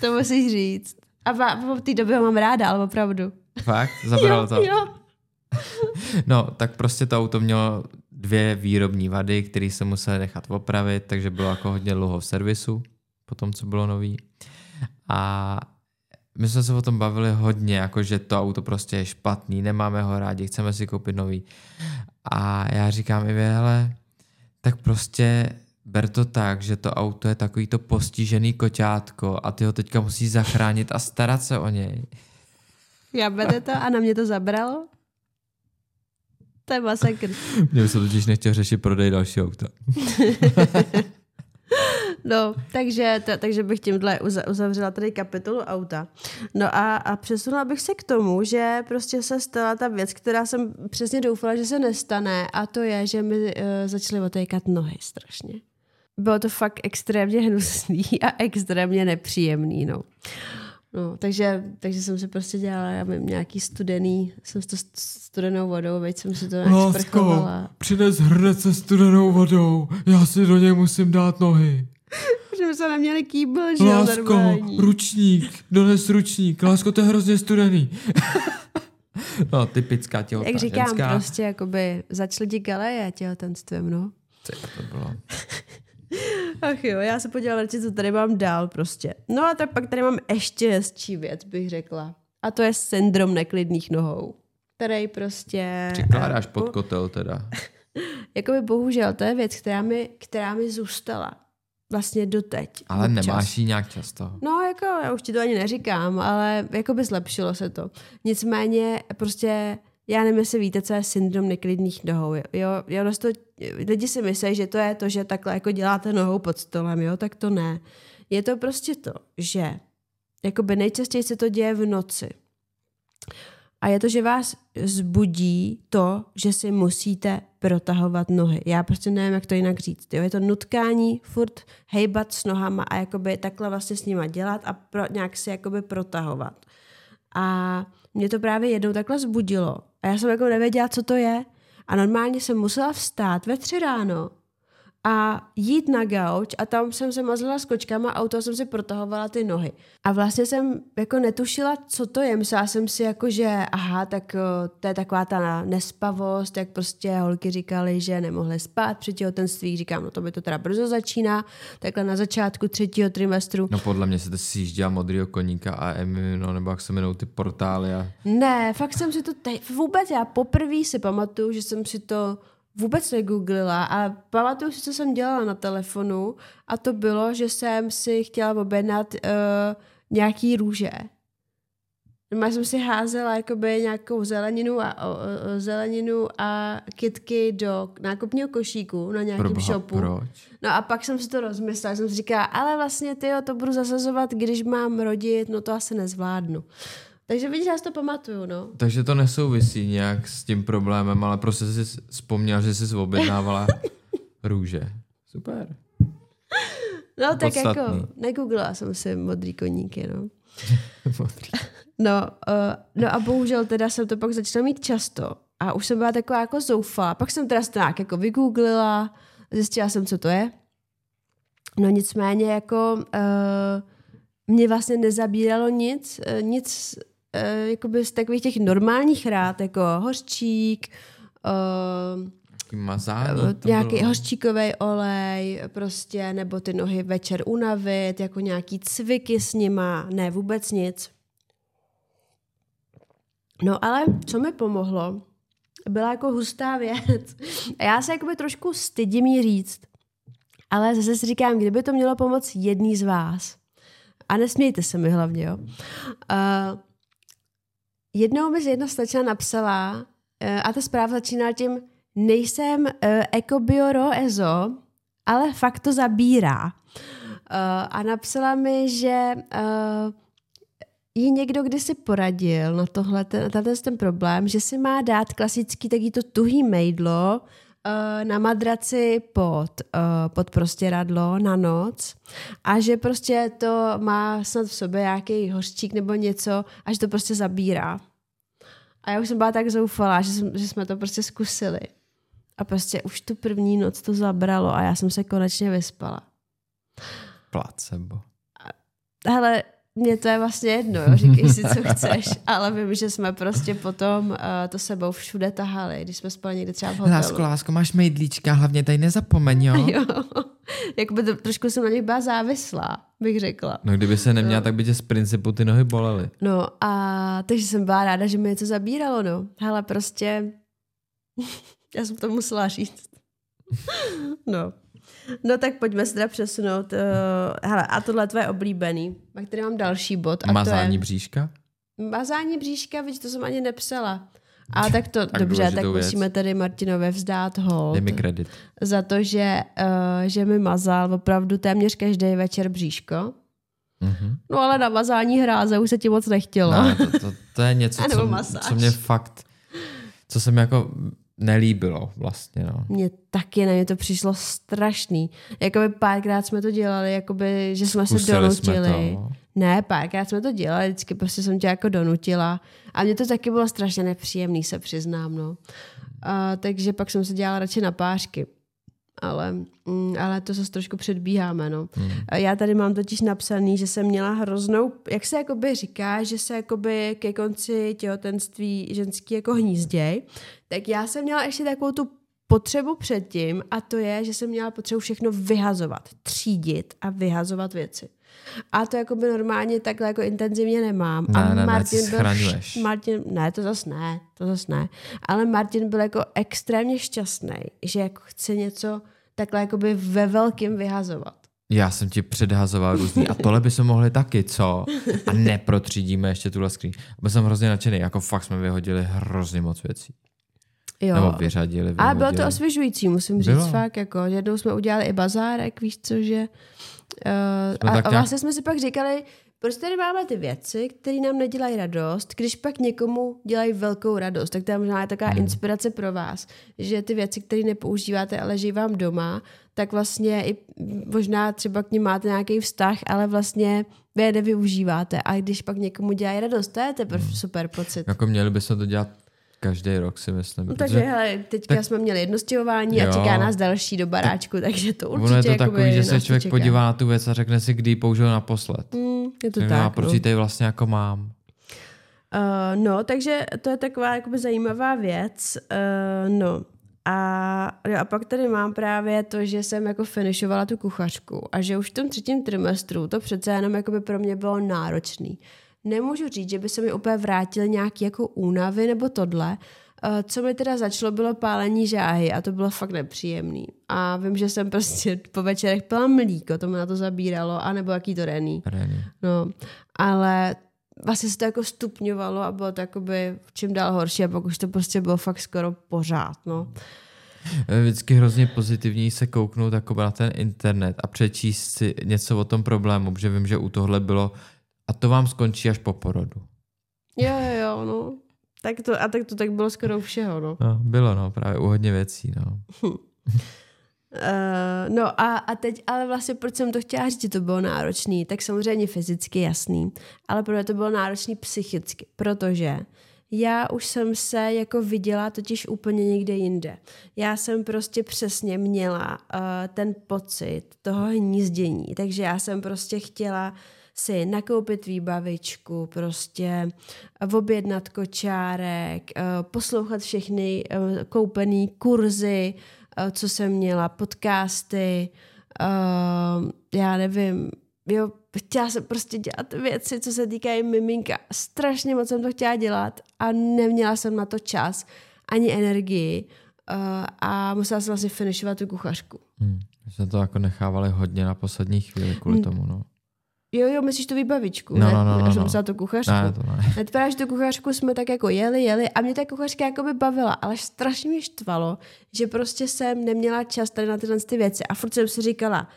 To musíš říct. A v, té době ho mám ráda, ale opravdu. Fakt? Zabralo jo, to? Jo. No, tak prostě to auto mělo dvě výrobní vady, které se museli nechat opravit, takže bylo jako hodně dlouho v servisu, po tom, co bylo nový. A my jsme se o tom bavili hodně, jako že to auto prostě je špatný, nemáme ho rádi, chceme si koupit nový. A já říkám i hele, tak prostě ber to tak, že to auto je takový to postižený koťátko a ty ho teďka musíš zachránit a starat se o něj. Já bede to a na mě to zabralo? To je masakr. Mě by se totiž nechtěl řešit prodej dalšího auta. No, takže, to, takže bych tímhle uzavřela tady kapitolu auta. No a, a přesunula bych se k tomu, že prostě se stala ta věc, která jsem přesně doufala, že se nestane a to je, že mi uh, začaly otékat nohy strašně. Bylo to fakt extrémně hnusný a extrémně nepříjemný, no. No, takže, takže jsem si prostě dělala, já vím, nějaký studený, jsem to studenou vodou, veď jsem si to nějak Lásko, sprchovala. přines hrnec se studenou vodou, já si do něj musím dát nohy. Že se neměli kýbl, že Lásko, normální. ručník, dones ručník, Lásko, to je hrozně studený. no, typická těhotná Jak říkám, ženská. prostě jakoby začali ti galeje těhotenstvím, no. Co to bylo? Ach jo, já se podívám radši, co tady mám dál prostě. No a tak pak tady mám ještě hezčí věc, bych řekla. A to je syndrom neklidných nohou, který prostě... Přikládáš pod kotel teda. Jakoby bohužel, to je věc, která mi, která mi zůstala vlastně doteď. Ale občas. nemáš ji nějak často. No, jako já už ti to ani neříkám, ale jako by zlepšilo se to. Nicméně prostě já nevím, jestli víte, co je syndrom neklidných nohou. Jo, jo to, lidi si myslí, že to je to, že takhle jako děláte nohou pod stolem, jo, tak to ne. Je to prostě to, že jakoby nejčastěji se to děje v noci. A je to, že vás zbudí to, že si musíte protahovat nohy. Já prostě nevím, jak to jinak říct. Jo? Je to nutkání, furt hejbat s nohama a jakoby takhle vlastně s nima dělat a pro, nějak si jakoby protahovat. A mě to právě jednou takhle zbudilo. A já jsem jako nevěděla, co to je. A normálně jsem musela vstát ve tři ráno a jít na gauč a tam jsem se mazlela s kočkama a u toho jsem si protahovala ty nohy. A vlastně jsem jako netušila, co to je. Myslela jsem si jako, že aha, tak to je taková ta nespavost, jak prostě holky říkali, že nemohly spát při těhotenství. Říkám, no to by to teda brzo začíná, takhle na začátku třetího trimestru. No podle mě se to sjížděla modrýho koníka a Emino, nebo jak se jmenou ty portály. A... Ne, fakt jsem si to teď, vůbec já poprvé si pamatuju, že jsem si to vůbec negooglila a pamatuju si, co jsem dělala na telefonu a to bylo, že jsem si chtěla objednat uh, nějaký růže. Já jsem si házela jakoby nějakou zeleninu a, o, o, zeleninu a kitky do nákupního košíku na nějakém Proboha, shopu. Proč? No a pak jsem si to rozmyslela, jsem si říkala, ale vlastně ty to budu zasazovat, když mám rodit, no to asi nezvládnu. Takže vidíš, já si to pamatuju, no. Takže to nesouvisí nějak s tím problémem, ale prostě jsi vzpomněla, že jsi objednávala růže. Super. No tak jako Podstatný. jako, negooglila jsem si modrý koníky, no. modrý. No, uh, no a bohužel teda jsem to pak začala mít často. A už jsem byla taková jako zoufalá. Pak jsem teda nějak jako vygooglila, zjistila jsem, co to je. No nicméně jako uh, mě vlastně nezabíralo nic, uh, nic uh, jakoby z takových těch normálních rád, jako hořčík, uh, Mazání, nějaký hořčíkový olej, prostě, nebo ty nohy večer unavit, jako nějaký cviky s nima, ne, vůbec nic. No ale co mi pomohlo, byla jako hustá věc. A já se jakoby trošku stydím jí říct, ale zase si říkám, kdyby to mělo pomoct jedný z vás. A nesmějte se mi hlavně, jo. Uh, jednou mi jedna slečna napsala, uh, a ta zpráva začíná tím, nejsem ekobioro ezo, ale fakt to zabírá. Uh, a napsala mi, že jí někdo kdysi poradil na tohle, ten, tenhle ten problém, že si má dát klasický taky to tuhý mejdlo na madraci pod, uh, pod prostěradlo na noc a že prostě to má snad v sobě nějaký hořčík nebo něco a že to prostě zabírá. A já už jsem byla tak zoufalá, že, jsme, že jsme to prostě zkusili. A prostě už tu první noc to zabralo a já jsem se konečně vyspala. Placebo. Hele, mně to je vlastně jedno, jo, říkej si, co chceš, ale vím, že jsme prostě potom uh, to sebou všude tahali, když jsme spali někde třeba v hotelu. Lásko, lásko, máš mejdlíčka, hlavně tady nezapomeň, jo? jo. Jakoby to, trošku jsem na nich byla závislá, bych řekla. No kdyby se neměla, no. tak by tě z principu ty nohy bolely. No a takže jsem byla ráda, že mi něco zabíralo, no. Hele, prostě já jsem to musela říct. no. No tak pojďme se teda přesunout. Uh, hele, a tohle je tvoje oblíbený. Pak tady mám další bod. A Mazání to je... bříška? Mazání bříška, víš, to jsem ani nepsala. A tak to, tak dobře, tak věc. musíme tady Martinovi vzdát ho. Dej mi kredit. Za to, že, uh, že mi mazal opravdu téměř každý večer bříško. Mm-hmm. No ale na mazání hráze už se ti moc nechtělo. No, to, to, to je něco, co, co mě fakt, co jsem jako nelíbilo vlastně, no. Mně taky na mě to přišlo strašný. Jakoby párkrát jsme to dělali, jakoby, že jsme Zkusili se donutili. Jsme to. Ne, párkrát jsme to dělali, vždycky prostě jsem tě jako donutila. A mně to taky bylo strašně nepříjemný, se přiznám, no. A, takže pak jsem se dělala radši na pářky ale, mm, ale to zase trošku předbíháme. No. Hmm. Já tady mám totiž napsaný, že jsem měla hroznou, jak se jakoby říká, že se jakoby ke konci těhotenství ženský jako hnízděj, tak já jsem měla ještě takovou tu potřebu předtím a to je, že jsem měla potřebu všechno vyhazovat, třídit a vyhazovat věci. A to jako by normálně takhle jako intenzivně nemám. Ne, a ne, Martin ne, byl, Martin, ne, to zase ne, to zase ne. Ale Martin byl jako extrémně šťastný, že jako chce něco takhle jako by ve velkým vyhazovat. Já jsem ti předhazoval různý a tohle by se mohli taky, co? A neprotřídíme ještě tuhle skříň. Byl jsem hrozně nadšený, jako fakt jsme vyhodili hrozně moc věcí. Jo. Nebo vyřadili, vyhodili. A bylo to osvěžující, musím říct bylo. fakt, jako, jednou jsme udělali i bazárek, víš co, že Uh, a, a vlastně jsme si pak říkali, proč tady máme ty věci, které nám nedělají radost, když pak někomu dělají velkou radost, tak to je možná taková hmm. inspirace pro vás, že ty věci, které nepoužíváte, ale žijí vám doma, tak vlastně i možná třeba k ním máte nějaký vztah, ale vlastně vy je nevyužíváte. A když pak někomu dělají radost, to je teprve hmm. super pocit. Jako měli bychom to dělat Každý rok si myslím. No, takže hele, teďka tak... jsme měli jedno stěhování a čeká nás další do baráčku, takže to určitě Ono je to takový, že se člověk čeká. podívá na tu věc a řekne si, kdy ji použil naposled. Mm, je to Nevím, tak. A proč no. tady vlastně jako mám. Uh, no, takže to je taková jakoby zajímavá věc. Uh, no, a, a pak tady mám právě to, že jsem jako finišovala tu kuchařku a že už v tom třetím trimestru to přece jenom jakoby pro mě bylo náročný nemůžu říct, že by se mi úplně vrátily nějaké jako únavy nebo tohle. Eh, co mi teda začalo, bylo pálení žáhy a to bylo fakt nepříjemný. A vím, že jsem prostě po večerech pila mlíko, to mi na to zabíralo, anebo jaký to rený. rený. No, ale vlastně se to jako stupňovalo a bylo to jakoby čím dál horší a pak už to prostě bylo fakt skoro pořád, no. Eh, vždycky hrozně pozitivní se kouknout jako na ten internet a přečíst si něco o tom problému, protože vím, že u tohle bylo a to vám skončí až po porodu. Jo, jo, jo, no. Tak to, a tak to tak bylo skoro u všeho, no. no bylo, no, právě u hodně věcí, no. uh, no a, a teď, ale vlastně proč jsem to chtěla říct, že to bylo náročný, tak samozřejmě fyzicky jasný, ale pro mě to bylo náročný psychicky, protože já už jsem se jako viděla totiž úplně někde jinde. Já jsem prostě přesně měla uh, ten pocit toho hnízdění, takže já jsem prostě chtěla uh, si nakoupit výbavičku, prostě objednat kočárek, eh, poslouchat všechny eh, koupené kurzy, eh, co jsem měla, podcasty, já nevím, jo, chtěla jsem prostě dělat věci, co se týkají miminka. Strašně moc jsem to chtěla dělat a neměla jsem na to čas ani energii a musela jsem vlastně finišovat tu kuchařku. Hmm. jsme to jako nechávali hodně na poslední chvíli kvůli tomu, no. Jo, jo, myslíš tu výbavičku, no, ne? No, no, no, no. tu kuchařku. Ne, to ne. ne to že tu kuchařku jsme tak jako jeli, jeli a mě ta kuchařka jako by bavila, ale strašně mi štvalo, že prostě jsem neměla čas tady na tyhle ty věci a furt jsem si říkala,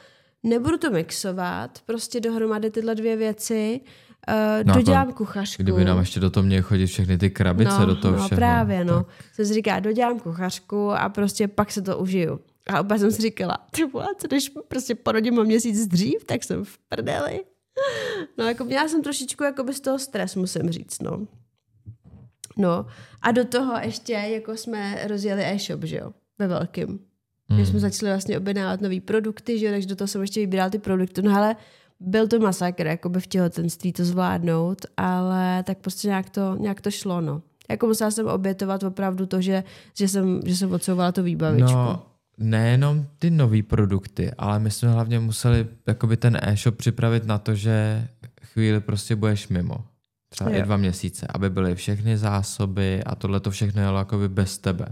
nebudu to mixovat, prostě dohromady tyhle dvě věci, uh, no, dodělám kuchařku. Kdyby nám ještě do toho měly chodit všechny ty krabice no, do toho no, všeho. právě, no. Tak. Jsem si říká, dodělám kuchařku a prostě pak se to užiju. A oba jsem si říkala, ty vole, co když prostě porodím o měsíc dřív, tak jsem v prdeli. No, jako měla jsem trošičku jako z toho stres, musím říct, no. No, a do toho ještě, jako jsme rozjeli e-shop, že jo, ve velkým. Mm. jsme začali vlastně objednávat nové produkty, že jo, takže do toho jsem ještě vybírala ty produkty. No ale byl to masakr, jakoby v těhotenství to zvládnout, ale tak prostě nějak to, nějak to šlo, no. Jako musela jsem obětovat opravdu to, že, že, jsem, že jsem odsouvala tu výbavičku. No, nejenom ty nové produkty, ale my jsme hlavně museli jakoby ten e-shop připravit na to, že chvíli prostě budeš mimo. Třeba Jo. i dva měsíce, aby byly všechny zásoby a tohle to všechno jelo jakoby bez tebe.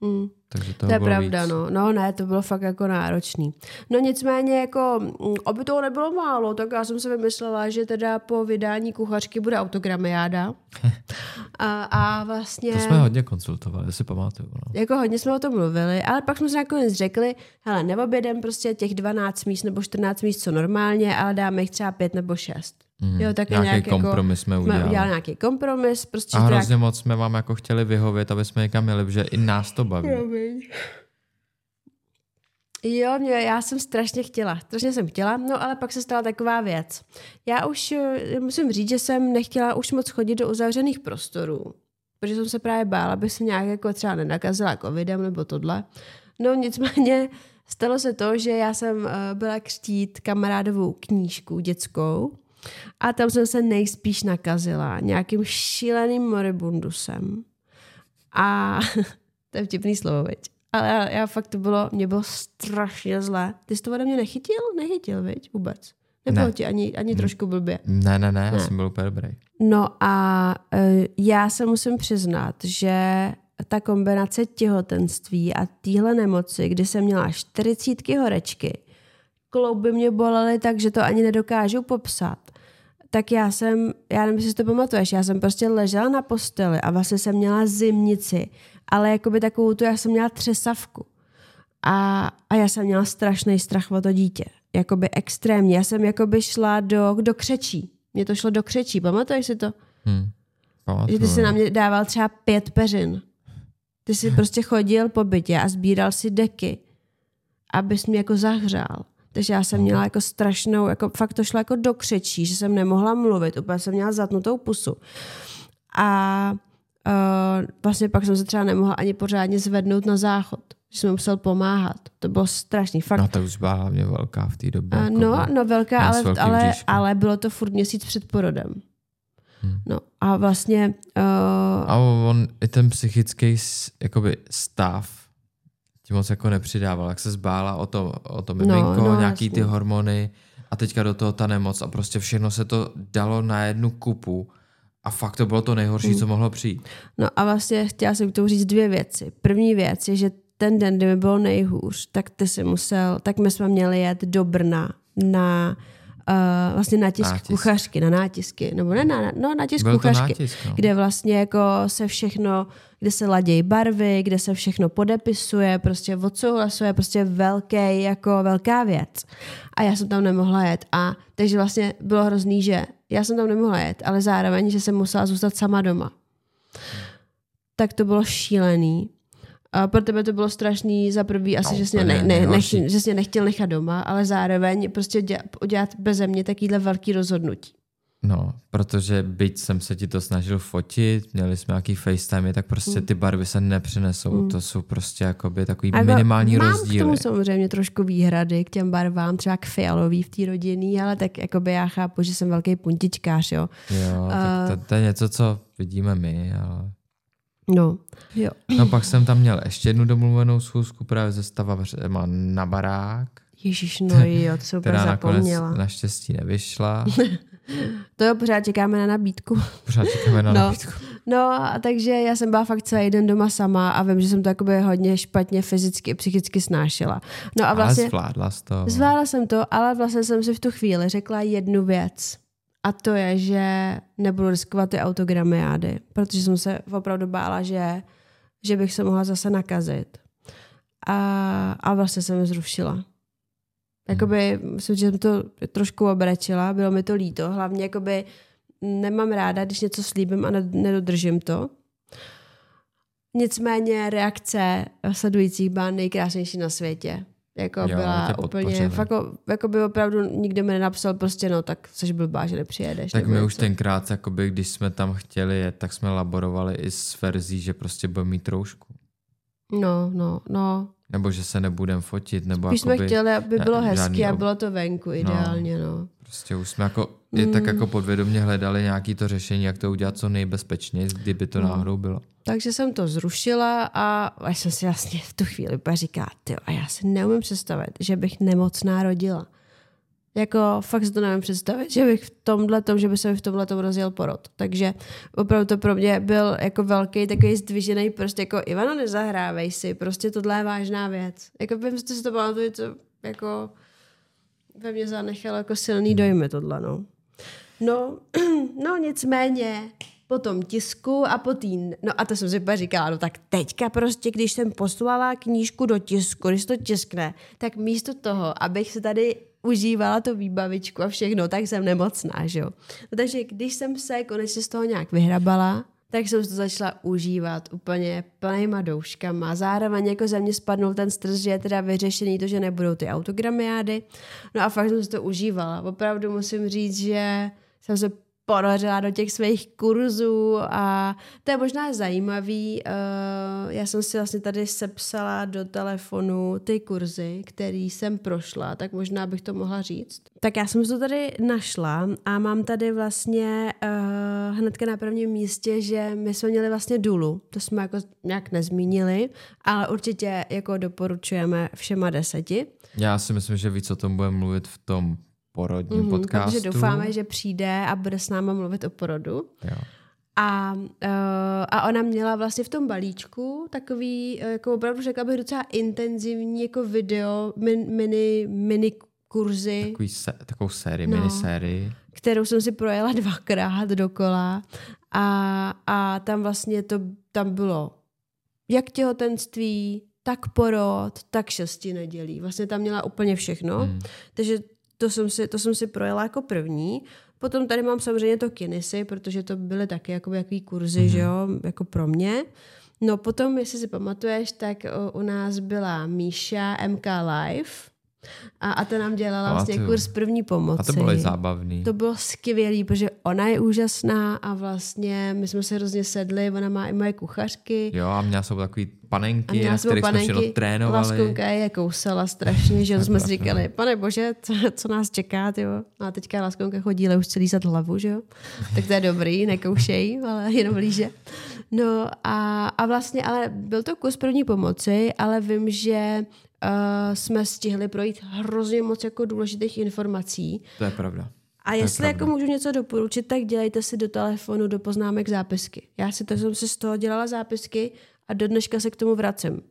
Mm. Takže to, To je pravda, víc. no. No ne, to bylo fakt jako náročný. No nicméně, jako, mm, aby toho nebylo málo, tak já jsem si vymyslela, že teda po vydání kuchařky bude autogramiáda. a, a vlastně... To jsme hodně konsultovali, si pamatuju. No. Jako hodně jsme o tom mluvili, ale pak jsme si nakonec řekli, hele, neobjedem prostě těch 12 míst nebo 14 míst, co normálně, ale dáme jich třeba 5 nebo 6. Mhm. Jo, tak Nějaký nějak kompromis jsme jako, udělali. Jsme udělali nějaký kompromis, prostě A hrozně moc jsme vám jako chtěli vyhovět, aby jsme někam jeli, protože i nás to baví. Promiň. Jo, mě, já jsem strašně chtěla, strašně jsem chtěla, no ale pak se stala taková věc. Já už eh, musím říct, že jsem nechtěla už moc chodit do uzavřených prostorů, protože jsem se právě bála, aby se nějak jako třeba nenakazila covidem nebo tohle. No nicméně stalo se to, že já jsem eh, byla křtít kamarádovou knížku dětskou a tam jsem se nejspíš nakazila nějakým šíleným moribundusem. A to je vtipný slovo, veď. Ale já, já fakt to bylo, mě bylo strašně zlé. Ty jsi to ode mě nechytil? Nechytil, veď? Vůbec. Nebylo Ne. ti ani, ani trošku blbě. Ne, ne, ne, já Ne. jsem byl úplně dobrý. No a e, já se musím přiznat, že ta kombinace těhotenství a téhle nemoci, kdy jsem měla 40 horečky, klouby mě bolely tak, že to ani nedokážu popsat, tak já jsem, já nevím, jestli si to pamatuješ, já jsem prostě ležela na posteli a vlastně jsem měla zimnici, ale jakoby takovou tu, já jsem měla třesavku. A, a já jsem měla strašný strach o to dítě. Jakoby extrémně. Já jsem jakoby šla do, do křečí. Mně to šlo do křečí, pamatuješ si to? Hm. Pamatuju, Že ty si na mě dával třeba pět peřin. Ty si prostě chodil po bytě a sbíral si deky, abys mě jako zahřál. Takže já jsem měla jako strašnou, jako fakt to šlo jako do křečí, že jsem nemohla mluvit, úplně jsem měla zatnutou pusu. A uh, vlastně pak jsem se třeba nemohla ani pořádně zvednout na záchod, že jsem musel pomáhat. To bylo strašný, fakt. No to už byla hlavně velká v té době. A jako no, no velká, ale, ale, ale bylo to furt měsíc před porodem. Hmm. No a vlastně uh, A on i ten psychický jakoby stav ti moc jako nepřidával, jak se zbála o to, o to No, miminko, no, nějaký jasně. ty hormony a teďka do toho ta nemoc a prostě všechno se to dalo na jednu kupu a fakt to bylo to nejhorší, Hmm. co mohlo přijít. No a vlastně chtěla jsem k tomu říct dvě věci. První věc je, že ten den, kdy mi bylo nejhůř, tak ty si musel, tak my jsme měli jet do Brna na uh, vlastně na tisk Nátisk. kuchařky, na nátisky, nebo ne, na, no, na tisk Byl kuchařky, nátisk, no. kde vlastně jako se všechno, kde se ladějí barvy, kde se všechno podepisuje, prostě odsouhlasuje, prostě velký, jako velká věc. A já jsem tam nemohla jet. A takže vlastně bylo hrozný, že já jsem tam nemohla jet, ale zároveň, že jsem musela zůstat sama doma tak to bylo šílený. A pro tebe to bylo strašný za prvý asi, No, že jsi ne, ne, nech, že jsi mě nechtěl nechat doma, ale zároveň prostě dělat, udělat beze mě takovýhle velký rozhodnutí. No, protože byť jsem se ti to snažil fotit, měli jsme nějaký FaceTime, tak prostě ty barvy se nepřinesou. To jsou prostě jakoby takový A jako minimální mám rozdíly. k tomu samozřejmě trošku výhrady k těm barvám, třeba k fialový v té rodinný, ale tak jakoby já chápu, že jsem velký puntičkář, jo. Jo, tak to, to je něco, co vidíme my, ale... No, jo. No pak jsem tam měl ještě jednu domluvenou schůzku právě ze Stavavřema na barák, Ježíš, no jo, to jsem úplně zapomněla. naštěstí nevyšla. To jo, pořád čekáme na nabídku. Pořád čekáme na No. nabídku. No, a takže já jsem byla fakt celý den doma sama a vím, že jsem to jakoby hodně špatně fyzicky, psychicky snášela. No a Ale vlastně zvládla jsi to. zvládla jsem to, ale vlastně jsem si v tu chvíli řekla jednu věc. A to je, že nebudu riskovat ty autogramiády, protože jsem se opravdu bála, že, že bych se mohla zase nakazit. A, a vlastně jsem je zrušila. Jakoby, myslím, že jsem to trošku obrečila, bylo mi to líto. Hlavně jakoby nemám ráda, když něco slíbím a ne- nedodržím to. Nicméně reakce sledujících byla nejkrásnější na světě. Jako Jo, byla úplně, fakt, jako by opravdu nikdo mi nenapsal prostě, no tak jsi blbá, že nepřijedeš. Tak my už něco. tenkrát, jakoby, když jsme tam chtěli jet, tak jsme laborovali i s verzí, že prostě budeme mít troušku. No, no, no. Nebo že se nebudem fotit, nebo Spíš jsme jakoby, chtěli, aby ne- bylo žádný hezky a bylo to venku ideálně, no. Prostě už jsme jako, i tak Mm. jako podvědomě hledali nějaký to řešení, jak to udělat co nejbezpečněji, kdyby to No. náhodou bylo. Takže jsem to zrušila a, a jsem si vlastně v tu chvíli říká, ty a já si neumím představit, že bych nemocná rodila. Jako fakt si to nevím představit, že bych v tomhle tom, že by se mi v tomhle tom rozjel porod. Takže opravdu to pro mě byl jako velký takový zdvižený prostě jako Ivano, nezahrávej si, prostě tohle je vážná věc. Jako vím, že si to pamatuju, to jako ve mně zanechalo jako silný dojmy tohle, no. No, no nicméně, po tom tisku a po tý, no a to jsem si říkala, no tak teďka prostě, když jsem poslala knížku do tisku, když to tiskne, tak místo toho, abych se tady užívala to výbavičku a všechno, tak jsem nemocná, že jo. No, takže když jsem se konečně z toho nějak vyhrabala, tak jsem to začala užívat úplně plnýma douškama. Zároveň jako ze mě spadnul ten stres, že je teda vyřešený to, že nebudou ty autogramiády. No a fakt jsem si to užívala. Opravdu musím říct, že jsem se ponořila do těch svých kurzů a to je možná zajímavý. eh, Já jsem si vlastně tady sepsala do telefonu ty kurzy, který jsem prošla, tak možná bych to mohla říct. Tak já jsem to tady našla a mám tady vlastně uh, hnedka na prvním místě, že my jsme měli vlastně Dulu, to jsme jako nějak nezmínili, ale určitě jako doporučujeme všema deseti. Já si myslím, že víc o tom budeme mluvit v tom porodním Mhm, podcastu. protože doufáme, že přijde a bude s náma mluvit o porodu. Jo. A, uh, a ona měla vlastně v tom balíčku takový, uh, jako opravdu řekla bych docela intenzivní jako video, min, mini, mini kurzy, Takový se, takovou sérii, no. minisérii. kterou jsem si projela dvakrát dokola a, a tam vlastně to, tam bylo jak těhotenství, tak porod, tak šesti nedělí. Vlastně tam měla úplně všechno. Hmm. Takže to jsem, si, to jsem si projela jako první. Potom tady mám samozřejmě to kinisy, protože to byly taky jako jaký kurzy, mm-hmm. že jo, jako pro mě. No potom, jestli si pamatuješ, tak o, u nás byla Míša MK Live a, a ta nám dělala vlastně Pamatuju. kurz první pomoci. A to bylo i zábavný. To bylo skvělé, protože ona je úžasná a vlastně my jsme se hrozně sedli, ona má i moje kuchařky. Jo, a měla jsou takový A panenky, měla na kterých jsme všechno panenky, trénovali. Laskunka je kousala strašně, že jsme si říkali, pane bože, co, co nás čeká, jo. A teďka Laskunka chodí, ale už celý zad hlavu, že jo. Tak to je dobrý, nekoušej, ale jenom blíže. No a, a vlastně, ale byl to kus první pomoci, ale vím, že uh, jsme stihli projít hrozně moc jako důležitých informací. To je pravda. A je jestli jako můžu něco doporučit, tak dělejte si do telefonu, do poznámek zápisky. Já si to jsem si z toho dělala zápisky a do dneška se k tomu vracím.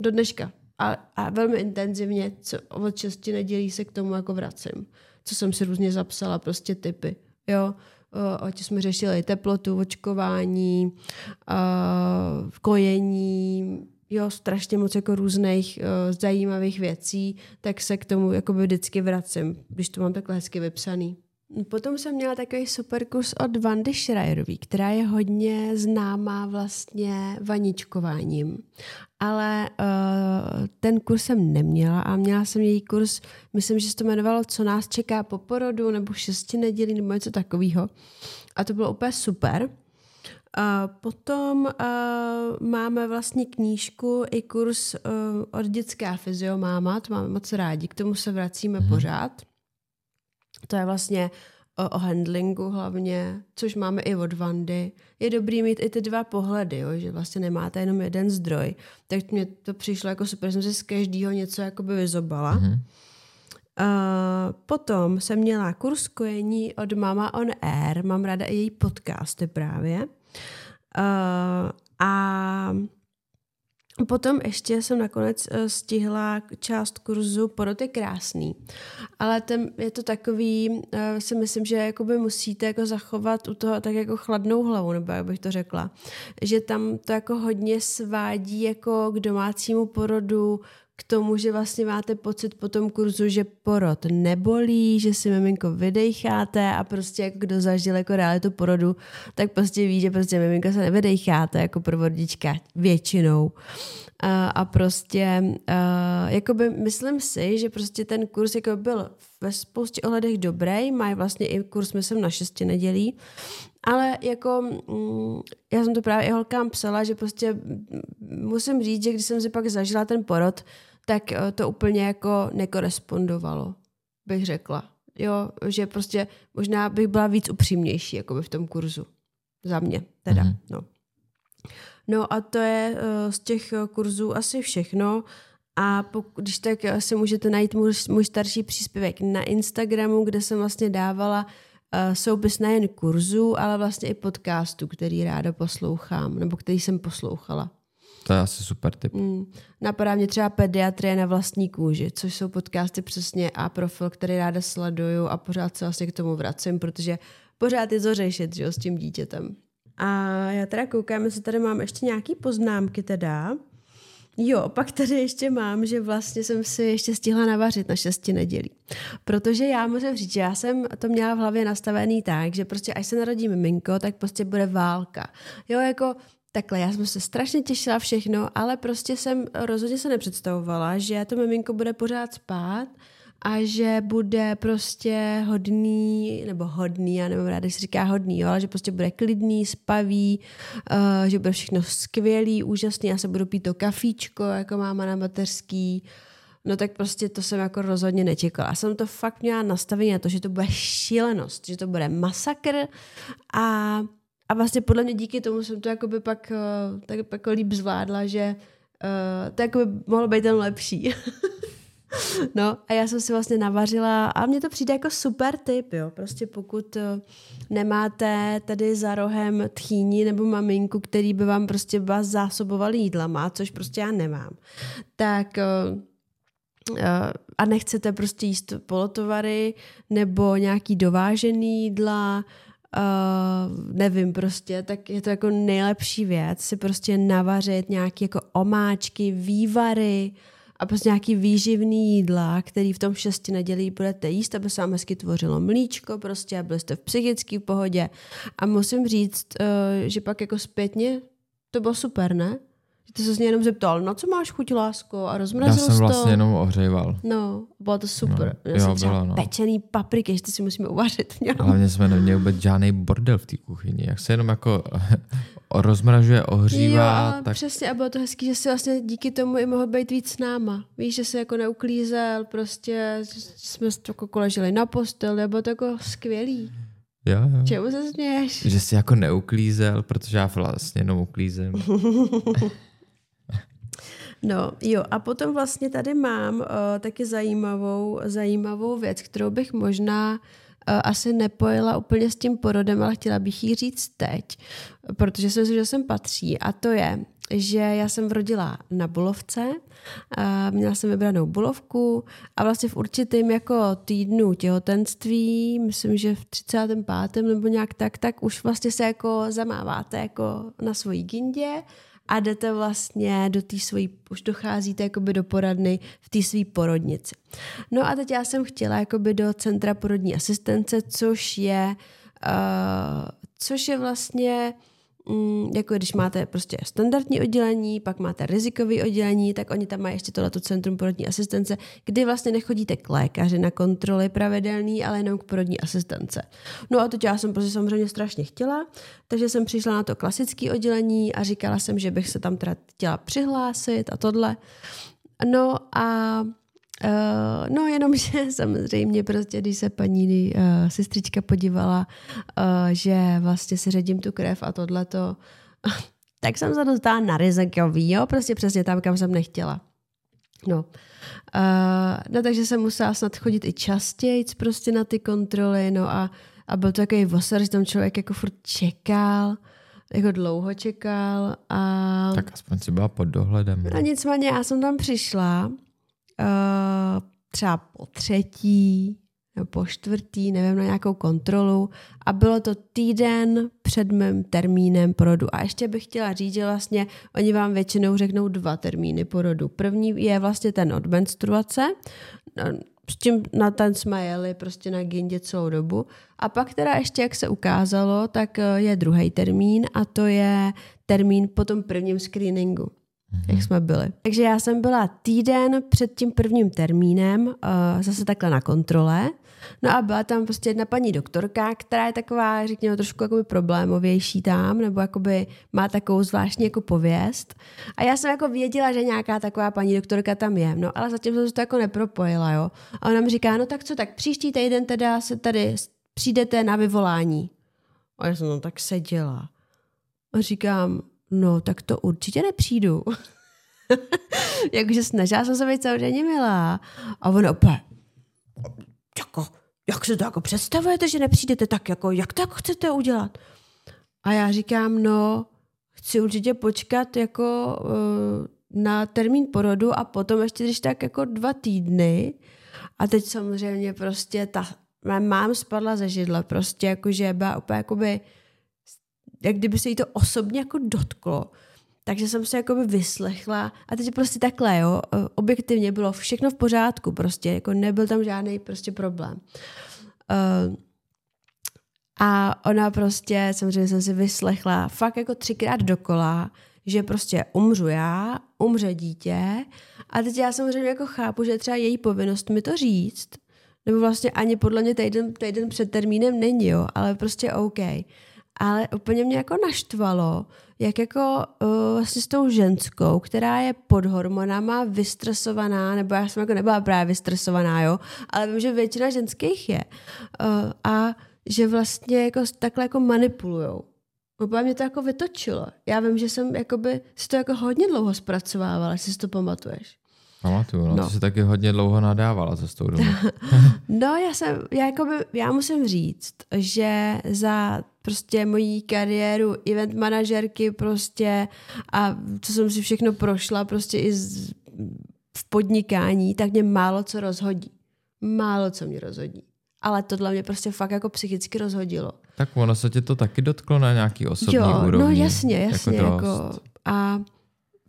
Do dneška. A, a velmi intenzivně, co od česti nedělí se k tomu jako vracím. Co jsem si různě zapsala, prostě typy. Jo, O, ať jsme řešili teplotu, očkování, uh, kojení, jo, strašně moc jako různých uh, zajímavých věcí, tak se k tomu jakoby vždycky vracím, když to mám takhle hezky vypsaný. Potom jsem měla takový super kurz od Vandy Schreierový, která je hodně známá vlastně vaničkováním. Ale uh, ten kurz jsem neměla a měla jsem její kurz, myslím, že se to jmenovalo Co nás čeká po porodu, nebo šesti nedělí, nebo něco takového. A to bylo úplně super. Potom uh, máme vlastně knížku i kurz uh, od dětská fyziomáma, to máme moc rádi, k tomu se vracíme mm-hmm. pořád. To je vlastně o, o handlingu hlavně, což máme i od Vandy. Je dobrý mít i ty dva pohledy, jo, že vlastně nemáte jenom jeden zdroj. Tak mně to přišlo jako super, jsem si z každého něco jakoby vyzobala. Mm-hmm. Uh, potom jsem měla kurz kojení od Mama on Air, mám ráda i její podcasty právě. Uh, a Potom ještě jsem nakonec uh, stihla část kurzu Porod je krásný. Ale ten, je to takový, uh, si myslím, že jakoby musíte jako zachovat u toho tak jako chladnou hlavu, nebo jak bych to řekla. Že tam to jako hodně svádí jako k domácímu porodu, k tomu, že vlastně máte pocit po tom kurzu, že porod nebolí, že si miminko vydecháte a prostě jako kdo zažil jako realitu porodu, tak prostě ví, že prostě miminko se nevydecháte jako prvorodička většinou. A, a prostě uh, jakoby myslím si, že prostě ten kurz jako byl ve spoustě ohledech dobrý, mají vlastně i kurz myslím na šesti nedělí, Ale jako mm, já jsem to právě i holkám psala, že prostě musím říct, že když jsem si pak zažila ten porod, tak eh, to úplně jako nekorespondovalo, bych řekla. Jo, že prostě možná bych byla víc upřímnější jako by v tom kurzu. Za mě teda, mm-hmm. no. No a to je uh, z těch kurzů asi všechno. A pokud, když tak si můžete najít můj, můj starší příspěvek na Instagramu, kde jsem vlastně dávala uh, soupis nejen kurzů, ale vlastně i podcastu, který ráda poslouchám, nebo který jsem poslouchala. To je asi super tip. Mm. Napadá mě třeba pediatrie na vlastní kůži, což jsou podcasty přesně a profil, který ráda sleduju a pořád se vlastně k tomu vracím, protože pořád je to řešit, že jo, s tím dítětem. A já teda koukám, jestli tady mám ještě nějaký poznámky teda. Jo, pak tady ještě mám, že vlastně jsem si ještě stihla navařit na šesti nedělí. Protože já musím říct, že já jsem to měla v hlavě nastavený tak, že prostě až se narodí miminko, tak prostě bude válka. Jo, jako takhle, já jsem se strašně těšila všechno, ale prostě jsem rozhodně se nepředstavovala, že to miminko bude pořád spát a že bude prostě hodný, nebo hodný, já nevím ráda, se říká hodný, jo, ale že prostě bude klidný, spavý, uh, že bude všechno skvělý, úžasný, já se budu pít to kafíčko, jako máma na mateřský, no tak prostě to jsem jako rozhodně nečekala. Já jsem to fakt měla nastavení na to, že to bude šílenost, že to bude masakr a, a vlastně podle mě díky tomu jsem to jako by pak uh, tak jako líp zvládla, že uh, to jako by mohlo být ten lepší. No a já jsem si vlastně navařila a mně to přijde jako super tip, jo. Prostě pokud eh, nemáte tady za rohem tchýni nebo maminku, který by vám prostě vás zásoboval jídlama, což prostě já nemám, tak eh, eh, a nechcete prostě jíst polotovary nebo nějaký dovážený jídla, Uh, nevím prostě, tak je to jako nejlepší věc si prostě navařit nějaké jako omáčky, vývary, a prostě nějaký výživný jídla, který v tom šesti nedělí budete jíst, aby se vám hezky tvořilo mlíčko prostě a byli jste v psychické pohodě. A musím říct, eh, že pak jako zpětně to bylo super, ne? Ty se jenom zeptal, na co máš chuť, lásko? A rozmrazil Já jsem to. vlastně jenom ohřejval. No, bylo to super. No, Já jo, jsem třeba bylo, no. pečený papriky, ještě si musíme uvařit. něm. Hlavně jsme neměli vůbec žádný bordel v té kuchyni. Jak se jenom jako rozmražuje, ohřívá. Jo, a tak... přesně a bylo to hezký, že si vlastně díky tomu i mohl být víc s náma. Víš, že se jako neuklízel, prostě že jsme jako leželi na posteli, bylo to jako skvělý. Jo, jo. Čemu se směješ? Že jsi jako neuklízel, protože já vlastně jenom uklízím. No jo, a potom vlastně tady mám uh, taky zajímavou, zajímavou věc, kterou bych možná uh, asi nepojela úplně s tím porodem, ale chtěla bych ji říct teď, protože si myslím, že sem patří a to je, že já jsem vrodila na bulovce, a měla jsem vybranou bulovku a vlastně v určitém jako týdnu těhotenství, myslím, že v 35. nebo nějak tak, tak už vlastně se jako zamáváte jako na svojí gindě a jdete vlastně do té svojí, už docházíte jakoby do poradny v té své porodnici. No a teď já jsem chtěla jakoby do centra porodní asistence, což je, uh, což je vlastně mm, jako když máte prostě standardní oddělení, pak máte rizikové oddělení, tak oni tam mají ještě tohleto centrum porodní asistence, kdy vlastně nechodíte k lékaři na kontroly pravidelný, ale jenom k porodní asistence. No a to já jsem prostě samozřejmě strašně chtěla, takže jsem přišla na to klasické oddělení a říkala jsem, že bych se tam teda chtěla přihlásit a tohle. No a Uh, no jenom, že samozřejmě prostě, když se paní uh, sestřička podívala, uh, že vlastně si ředím tu krev a tohleto, tak jsem se dostala na rizikový, jo, prostě přesně tam, kam jsem nechtěla. No. Uh, no takže jsem musela snad chodit i častěji prostě na ty kontroly, no a, a byl to takový voser, že tam člověk jako furt čekal, jako dlouho čekal a... Tak aspoň si byla pod dohledem. A nicméně já jsem tam přišla uh, třeba po třetí nebo po čtvrtý, nevím, na nějakou kontrolu a bylo to týden před mým termínem porodu. A ještě bych chtěla říct, že vlastně oni vám většinou řeknou dva termíny porodu. První je vlastně ten od menstruace, no, s tím na ten jsme jeli prostě na gindě celou dobu. A pak teda ještě, jak se ukázalo, tak eh, je druhý termín a to je termín po tom prvním screeningu mm-hmm. jak jsme byli. Takže já jsem byla týden před tím prvním termínem uh, zase takhle na kontrole No a byla tam prostě jedna paní doktorka, která je taková, řekněme, trošku jakoby problémovější tam, nebo jakoby má takovou zvláštní jako pověst. A já jsem jako věděla, že nějaká taková paní doktorka tam je, no ale zatím jsem to jako nepropojila, jo. A ona mi říká, no tak co, tak příští týden teda se tady přijdete na vyvolání. A já jsem tam tak seděla. A říkám, no tak to určitě nepřijdu. Jakože snažila jsem se být samozřejmě milá. A ona opět, jako, jak se to jako představujete, že nepřijdete tak, jako, jak to jako chcete udělat? A já říkám, no, chci určitě počkat jako uh, na termín porodu a potom ještě když tak jako dva týdny. A teď samozřejmě prostě ta, mám spadla ze židle, prostě jakože byla úplně jakoby, jak kdyby se jí to osobně jako dotklo. Takže jsem se jakoby vyslechla a teď prostě takhle, jo, objektivně bylo všechno v pořádku, prostě, jako nebyl tam žádný prostě problém. Uh, a ona prostě, samozřejmě jsem si vyslechla fakt jako třikrát dokola, že prostě umřu já, umře dítě a teď já samozřejmě jako chápu, že třeba její povinnost mi to říct, nebo vlastně ani podle mě týden, týden před termínem není, jo, ale prostě OK. Ale úplně mě jako naštvalo, jak jako uh, vlastně s tou ženskou, která je pod hormonama, vystresovaná, nebo já jsem jako nebyla právě vystresovaná, jo, ale vím, že většina ženských je. Uh, a že vlastně jako takhle jako manipulujou. Úplně mě to jako vytočilo. Já vím, že jsem jakoby, si to jako hodně dlouho zpracovávala, jestli si to pamatuješ. Pamatuju, no, no. to se taky hodně dlouho nadávala za tou dobu. no, já jsem, já, jakoby, já musím říct, že za prostě mojí kariéru event manažerky prostě a co jsem si všechno prošla prostě i z, v podnikání, tak mě málo co rozhodí. Málo co mě rozhodí. Ale tohle mě prostě fakt jako psychicky rozhodilo. Tak ono se tě to taky dotklo na nějaký osobní jo, no úrovni. no jasně, jasně. Jako, jako a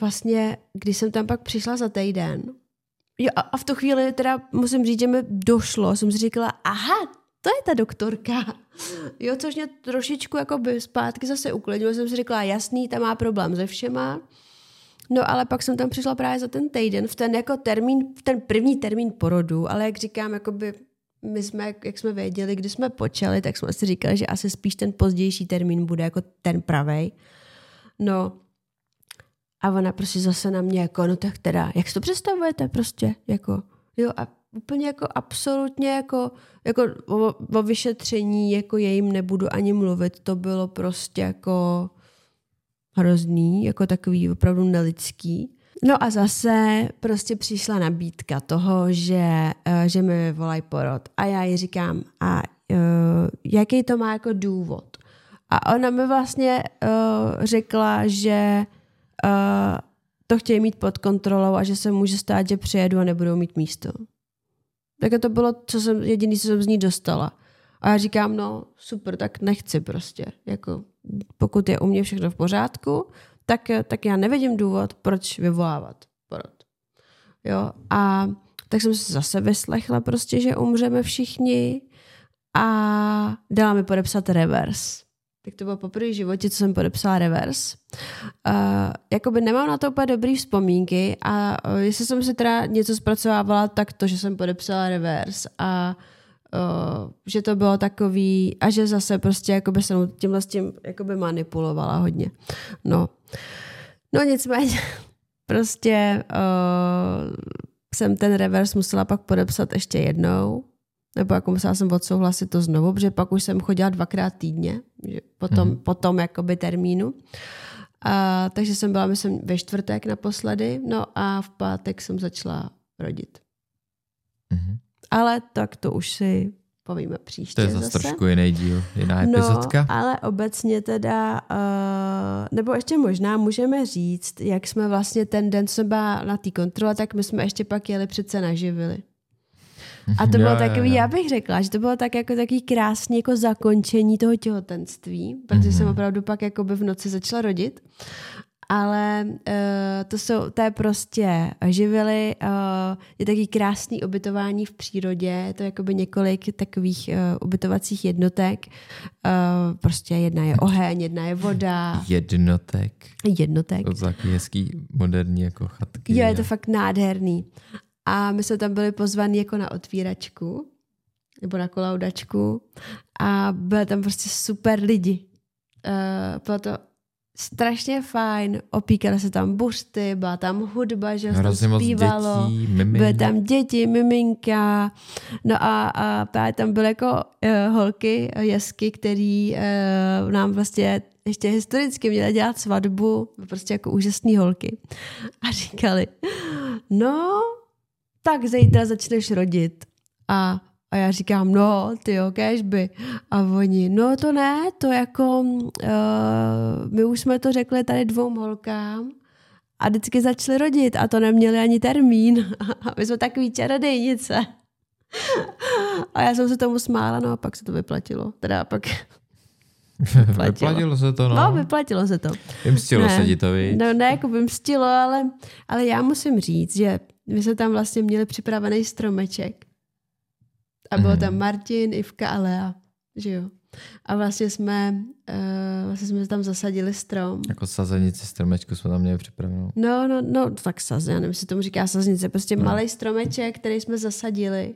vlastně, když jsem tam pak přišla za týden, jo, a, a v tu chvíli teda musím říct, že mi došlo, jsem si říkala, aha, to je ta doktorka. Jo, což mě trošičku jako by zpátky zase uklidnilo. Jsem si říkala, jasný, ta má problém se všema. No ale pak jsem tam přišla právě za ten týden, v ten jako termín, v ten první termín porodu, ale jak říkám, jakoby my jsme, jak jsme věděli, když jsme počali, tak jsme si říkali, že asi spíš ten pozdější termín bude jako ten pravej. No a ona prostě zase na mě jako, no tak teda, jak si to představujete prostě, jako, jo a úplně jako absolutně jako, jako o, o vyšetření jako jejím nebudu ani mluvit, to bylo prostě jako hrozný, jako takový opravdu nelidský. No a zase prostě přišla nabídka toho, že, eh, že mi volají porod a já jí říkám, a uh, jaký to má jako důvod? A ona mi vlastně uh, řekla, že uh, to chtějí mít pod kontrolou a že se může stát, že přijedu a nebudou mít místo. Tak to bylo co jsem, jediný, co jsem z ní dostala. A já říkám, no super, tak nechci prostě. Jako, pokud je u mě všechno v pořádku, tak, tak já nevidím důvod, proč vyvolávat porod. Jo, a tak jsem se zase vyslechla prostě, že umřeme všichni a dala mi podepsat reverse tak to bylo poprvé v životě, co jsem podepsala reverse. Uh, jakoby nemám na to úplně dobrý vzpomínky a uh, jestli jsem si teda něco zpracovávala, tak to, že jsem podepsala reverse a uh, že to bylo takový a že zase prostě jakoby jsem tímhle s tím jakoby manipulovala hodně. No, no nicméně prostě uh, jsem ten reverse musela pak podepsat ještě jednou nebo jako musela jsem odsouhlasit to znovu, protože pak už jsem chodila dvakrát týdně, že potom, mm-hmm. potom jakoby termínu. A, takže jsem byla, myslím, ve čtvrtek naposledy, no a v pátek jsem začala rodit. Mm-hmm. Ale tak to už si povíme příště To je zase, zase trošku jiný díl, jiná no, epizodka. Ale obecně teda, uh, nebo ještě možná můžeme říct, jak jsme vlastně ten den, co byla na té kontrole, tak my jsme ještě pak jeli přece naživili. A to bylo jo, takový, jo, jo. já bych řekla, že to bylo tak jako takový krásný jako zakončení toho těhotenství, protože mm-hmm. jsem opravdu pak jako by v noci začala rodit. Ale uh, to jsou, to je prostě živily, uh, je taky krásný ubytování v přírodě, je to jakoby několik takových uh, ubytovacích jednotek. Uh, prostě jedna je oheň, jedna je voda. Jednotek. Jednotek. To jsou taky hezký moderní jako chatky. Jo, je to fakt nádherný. A my jsme tam byli pozvaní jako na otvíračku. nebo na kolaudačku a byly tam prostě super lidi. Uh, bylo to strašně fajn, opíkaly se tam buřty, byla tam hudba, že se tam zpívalo, dětí, byly tam děti, miminka, no a, a právě tam byly jako uh, holky, jesky, který uh, nám vlastně ještě historicky měly dělat svatbu, prostě jako úžasné holky. A říkali, no, tak zítra začneš rodit. A a já říkám, no, ty jo, by. A oni, no to ne, to jako, uh, my už jsme to řekli tady dvou holkám a vždycky začali rodit a to neměli ani termín. A my jsme takový čarodejnice. A já jsem se tomu smála, no a pak se to vyplatilo. Teda pak vyplatilo. vyplatilo se to, no. No, vyplatilo se to. Vymstilo ne, se ti to, víc. No ne, jako vymstilo, ale, ale já musím říct, že my jsme tam vlastně měli připravený stromeček a bylo tam mhm. Martin, Ivka a Lea, že jo. A vlastně jsme, uh, vlastně jsme tam zasadili strom. Jako sazenici stromečku jsme tam měli připravenou. No, no, no, tak saze, já nevím, jestli tomu říká sazenice, prostě no. malý stromeček, který jsme zasadili.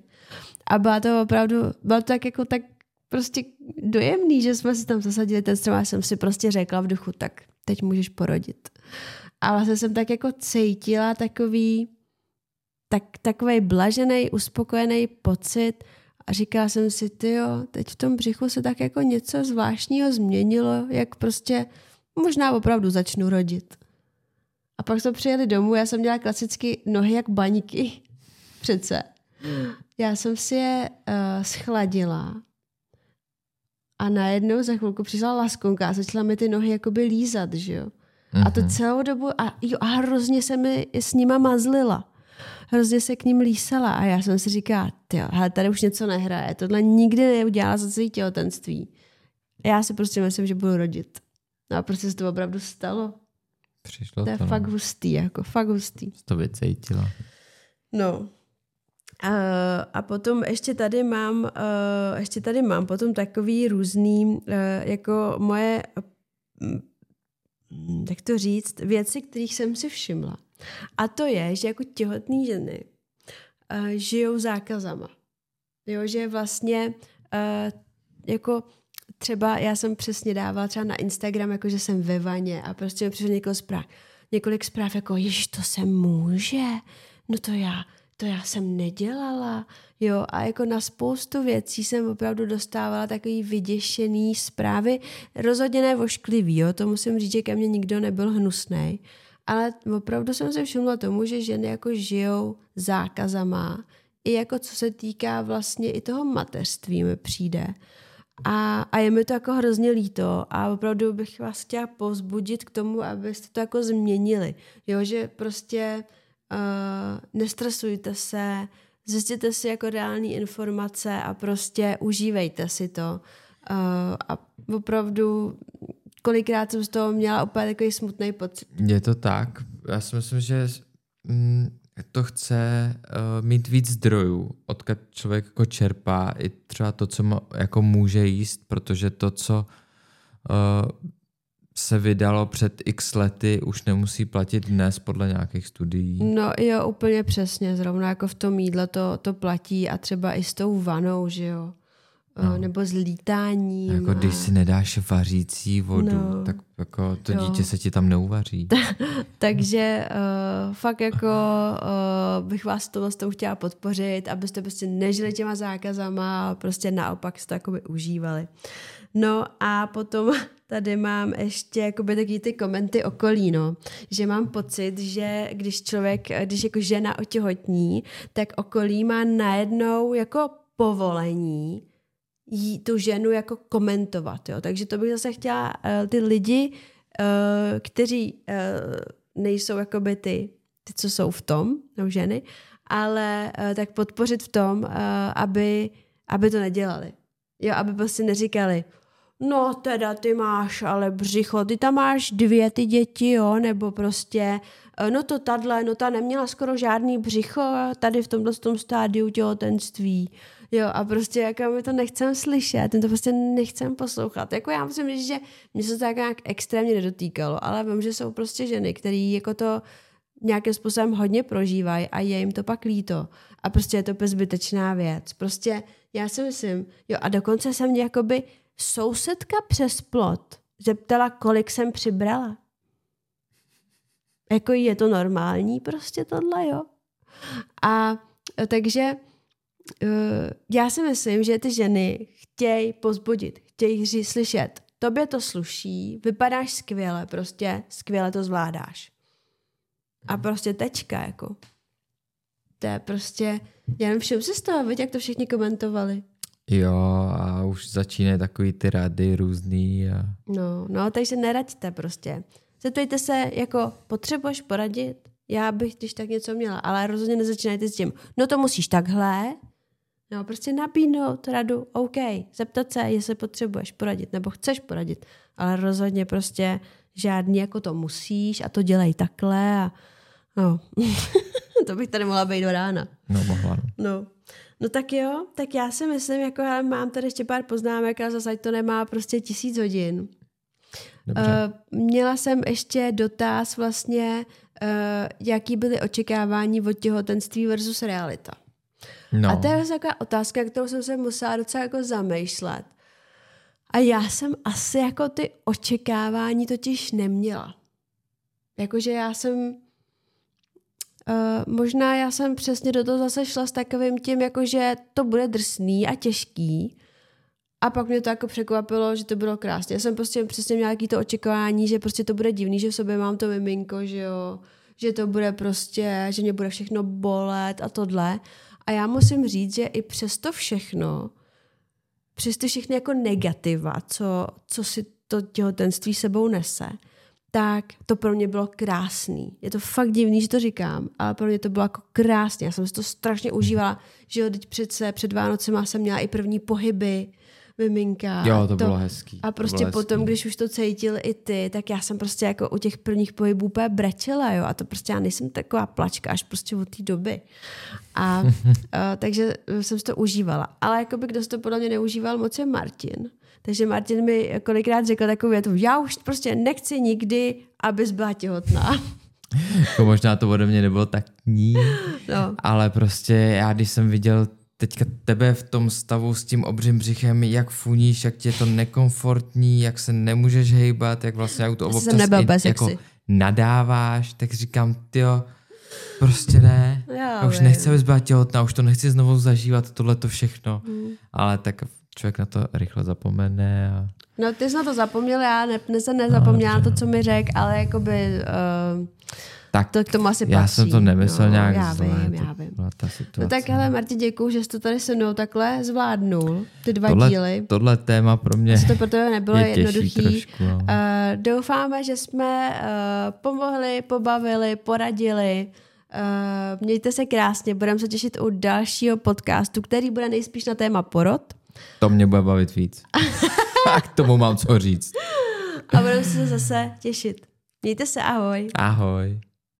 A byla to opravdu, bylo to tak jako tak prostě dojemný, že jsme si tam zasadili ten strom a jsem si prostě řekla v duchu, tak teď můžeš porodit. A vlastně jsem tak jako cítila takový, tak, takový blažený, uspokojený pocit, a říkala jsem si, ty jo, teď v tom břichu se tak jako něco zvláštního změnilo, jak prostě možná opravdu začnu rodit. A pak jsme přijeli domů, já jsem měla klasicky nohy jak baňky. Přece. Já jsem si je uh, schladila a najednou za chvilku přišla laskonka a začala mi ty nohy jakoby lízat, že jo. Mm-hmm. A to mhm. celou dobu, a, jo, a hrozně se mi s nima mazlila hrozně se k ním lísala a já jsem si říkala, jo, hele, tady už něco nehraje, tohle nikdy neudělala za celý těhotenství. Já si prostě myslím, že budu rodit. No a prostě se to opravdu stalo. Přišlo to je to, fakt no. hustý, jako fakt hustý. To vycítila. No. A, a potom ještě tady mám, uh, ještě tady mám potom takový různý, uh, jako moje, uh, jak to říct, věci, kterých jsem si všimla. A to je, že jako těhotné ženy uh, žijou zákazama. Jo, že vlastně uh, jako třeba já jsem přesně dávala třeba na Instagram, jako že jsem ve vaně a prostě mi přišlo několik zpráv, několik zpráv jako, ježiš, to se může, no to já, to já jsem nedělala, jo, a jako na spoustu věcí jsem opravdu dostávala takový vyděšený zprávy, rozhodně ne vošklivý, jo, to musím říct, že ke mně nikdo nebyl hnusný, ale opravdu jsem se všimla tomu, že ženy jako žijou zákazama, i jako co se týká vlastně i toho mateřství mi přijde. A, a je mi to jako hrozně líto a opravdu bych vás chtěla povzbudit k tomu, abyste to jako změnili. Jo, že prostě uh, nestresujte se, zjistěte si jako reální informace a prostě užívejte si to. Uh, a opravdu kolikrát jsem z toho měla úplně takový smutný pocit. Je to tak. Já si myslím, že mm, to chce uh, mít víc zdrojů, odkud člověk jako čerpá i třeba to, co má, jako může jíst, protože to, co uh, se vydalo před x lety, už nemusí platit dnes podle nějakých studií. No jo, úplně přesně, zrovna jako v tom jídle to, to platí a třeba i s tou vanou, že jo. No. nebo s lítáním. A jako když si nedáš vařící vodu, no. tak jako to jo. dítě se ti tam neuvaří. Takže uh, fakt jako uh, bych vás tohle s tou chtěla podpořit, abyste prostě nežili těma zákazama a prostě naopak jste to užívali. No a potom tady mám ještě jakoby taky ty komenty okolí, no. Že mám pocit, že když člověk, když jako žena otěhotní, tak okolí má najednou jako povolení jí, tu ženu jako komentovat. Jo? Takže to bych zase chtěla uh, ty lidi, uh, kteří uh, nejsou jakoby ty, ty, co jsou v tom, no ženy, ale uh, tak podpořit v tom, uh, aby, aby to nedělali. Jo, aby prostě neříkali, no teda ty máš ale břicho, ty tam máš dvě ty děti, jo, nebo prostě, no to tadle, no ta neměla skoro žádný břicho tady v tomhle tom stádiu těhotenství. Jo, a prostě jako my to nechcem slyšet, my to prostě nechcem poslouchat. Jako já musím říct, že mě se to tak nějak extrémně nedotýkalo, ale vím, že jsou prostě ženy, které jako to nějakým způsobem hodně prožívají a je jim to pak líto. A prostě je to bezbytečná věc. Prostě Já si myslím, jo a dokonce jsem mě jakoby sousedka přes plot zeptala, kolik jsem přibrala. Jako je to normální prostě tohle, jo. A takže já si myslím, že ty ženy chtějí pozbudit, chtějí říct, slyšet, tobě to sluší, vypadáš skvěle, prostě skvěle to zvládáš. A prostě tečka, jako. To je prostě, já nevím, všem si z toho, jak to všichni komentovali. Jo, a už začínají takový ty rady různý. A... No, no, takže neraďte prostě. Zeptejte se, jako potřebuješ poradit? Já bych když tak něco měla, ale rozhodně nezačínajte s tím. No to musíš takhle, No, prostě nabídnout radu, OK, zeptat se, jestli potřebuješ poradit, nebo chceš poradit, ale rozhodně prostě žádný jako to musíš a to dělej takhle a no, to bych tady mohla být do rána. No, mohla. No. no. No tak jo, tak já si myslím, jako já mám tady ještě pár poznámek, ale zase to nemá prostě tisíc hodin. Uh, měla jsem ještě dotaz vlastně, uh, jaký byly očekávání od těhotenství versus realita. No. A to je taková otázka, kterou jsem se musela docela jako zamýšlet. A já jsem asi jako ty očekávání totiž neměla. Jakože já jsem Uh, možná já jsem přesně do toho zase šla s takovým tím, jakože to bude drsný a těžký. A pak mě to jako překvapilo, že to bylo krásně. Já jsem prostě přesně měla nějaký to očekávání, že prostě to bude divný, že v sobě mám to miminko, že jo, že to bude prostě, že mě bude všechno bolet a tohle. A já musím říct, že i přes to všechno, přes to všechny jako negativa, co, co si to těhotenství sebou nese, tak to pro mě bylo krásný. Je to fakt divný, že to říkám, ale pro mě to bylo jako krásné. Já jsem si to strašně užívala, že jo, teď přece před Vánocema jsem měla i první pohyby, miminka. Jo, to, to bylo hezký. A prostě potom, hezký. když už to cítil i ty, tak já jsem prostě jako u těch prvních pohybů úplně brečela, jo. A to prostě já nejsem taková plačka až prostě od té doby. A, a takže jsem si to užívala. Ale jako by kdo si to podle mě neužíval moc je Martin. Takže Martin mi kolikrát řekl takovou větu, já už prostě nechci nikdy, abys byla těhotná. jako možná to ode mě nebylo tak ní, no. ale prostě já když jsem viděl teďka tebe v tom stavu s tím obřím břichem, jak funíš, jak ti je to nekomfortní, jak se nemůžeš hejbat, jak vlastně jak to občas i, jako nadáváš, tak říkám, jo, prostě ne. Já, já už vím. nechci, abys byla těhotná, už to nechci znovu zažívat, tohle to všechno. Hmm. Ale tak člověk na to rychle zapomene. A... No ty jsi na to zapomněl, já ne, ne, jsem nezapomněla no, to, co mi řekl, ale jakoby... Uh, tak to k tomu asi já patří. jsem to nemyslel no, nějak já vím, já vím. Ta situace. No tak hele, Marti, děkuju, že jsi to tady se mnou takhle zvládnul, ty dva tohle, díly. Tohle téma pro mě to pro tebe nebylo je jednoduchý. Trošku, no. uh, doufáme, že jsme uh, pomohli, pobavili, poradili. Uh, mějte se krásně, budeme se těšit u dalšího podcastu, který bude nejspíš na téma porod. To mě bude bavit víc. A k tomu mám co říct. A budeme se zase těšit. Mějte se, ahoj. Ahoj.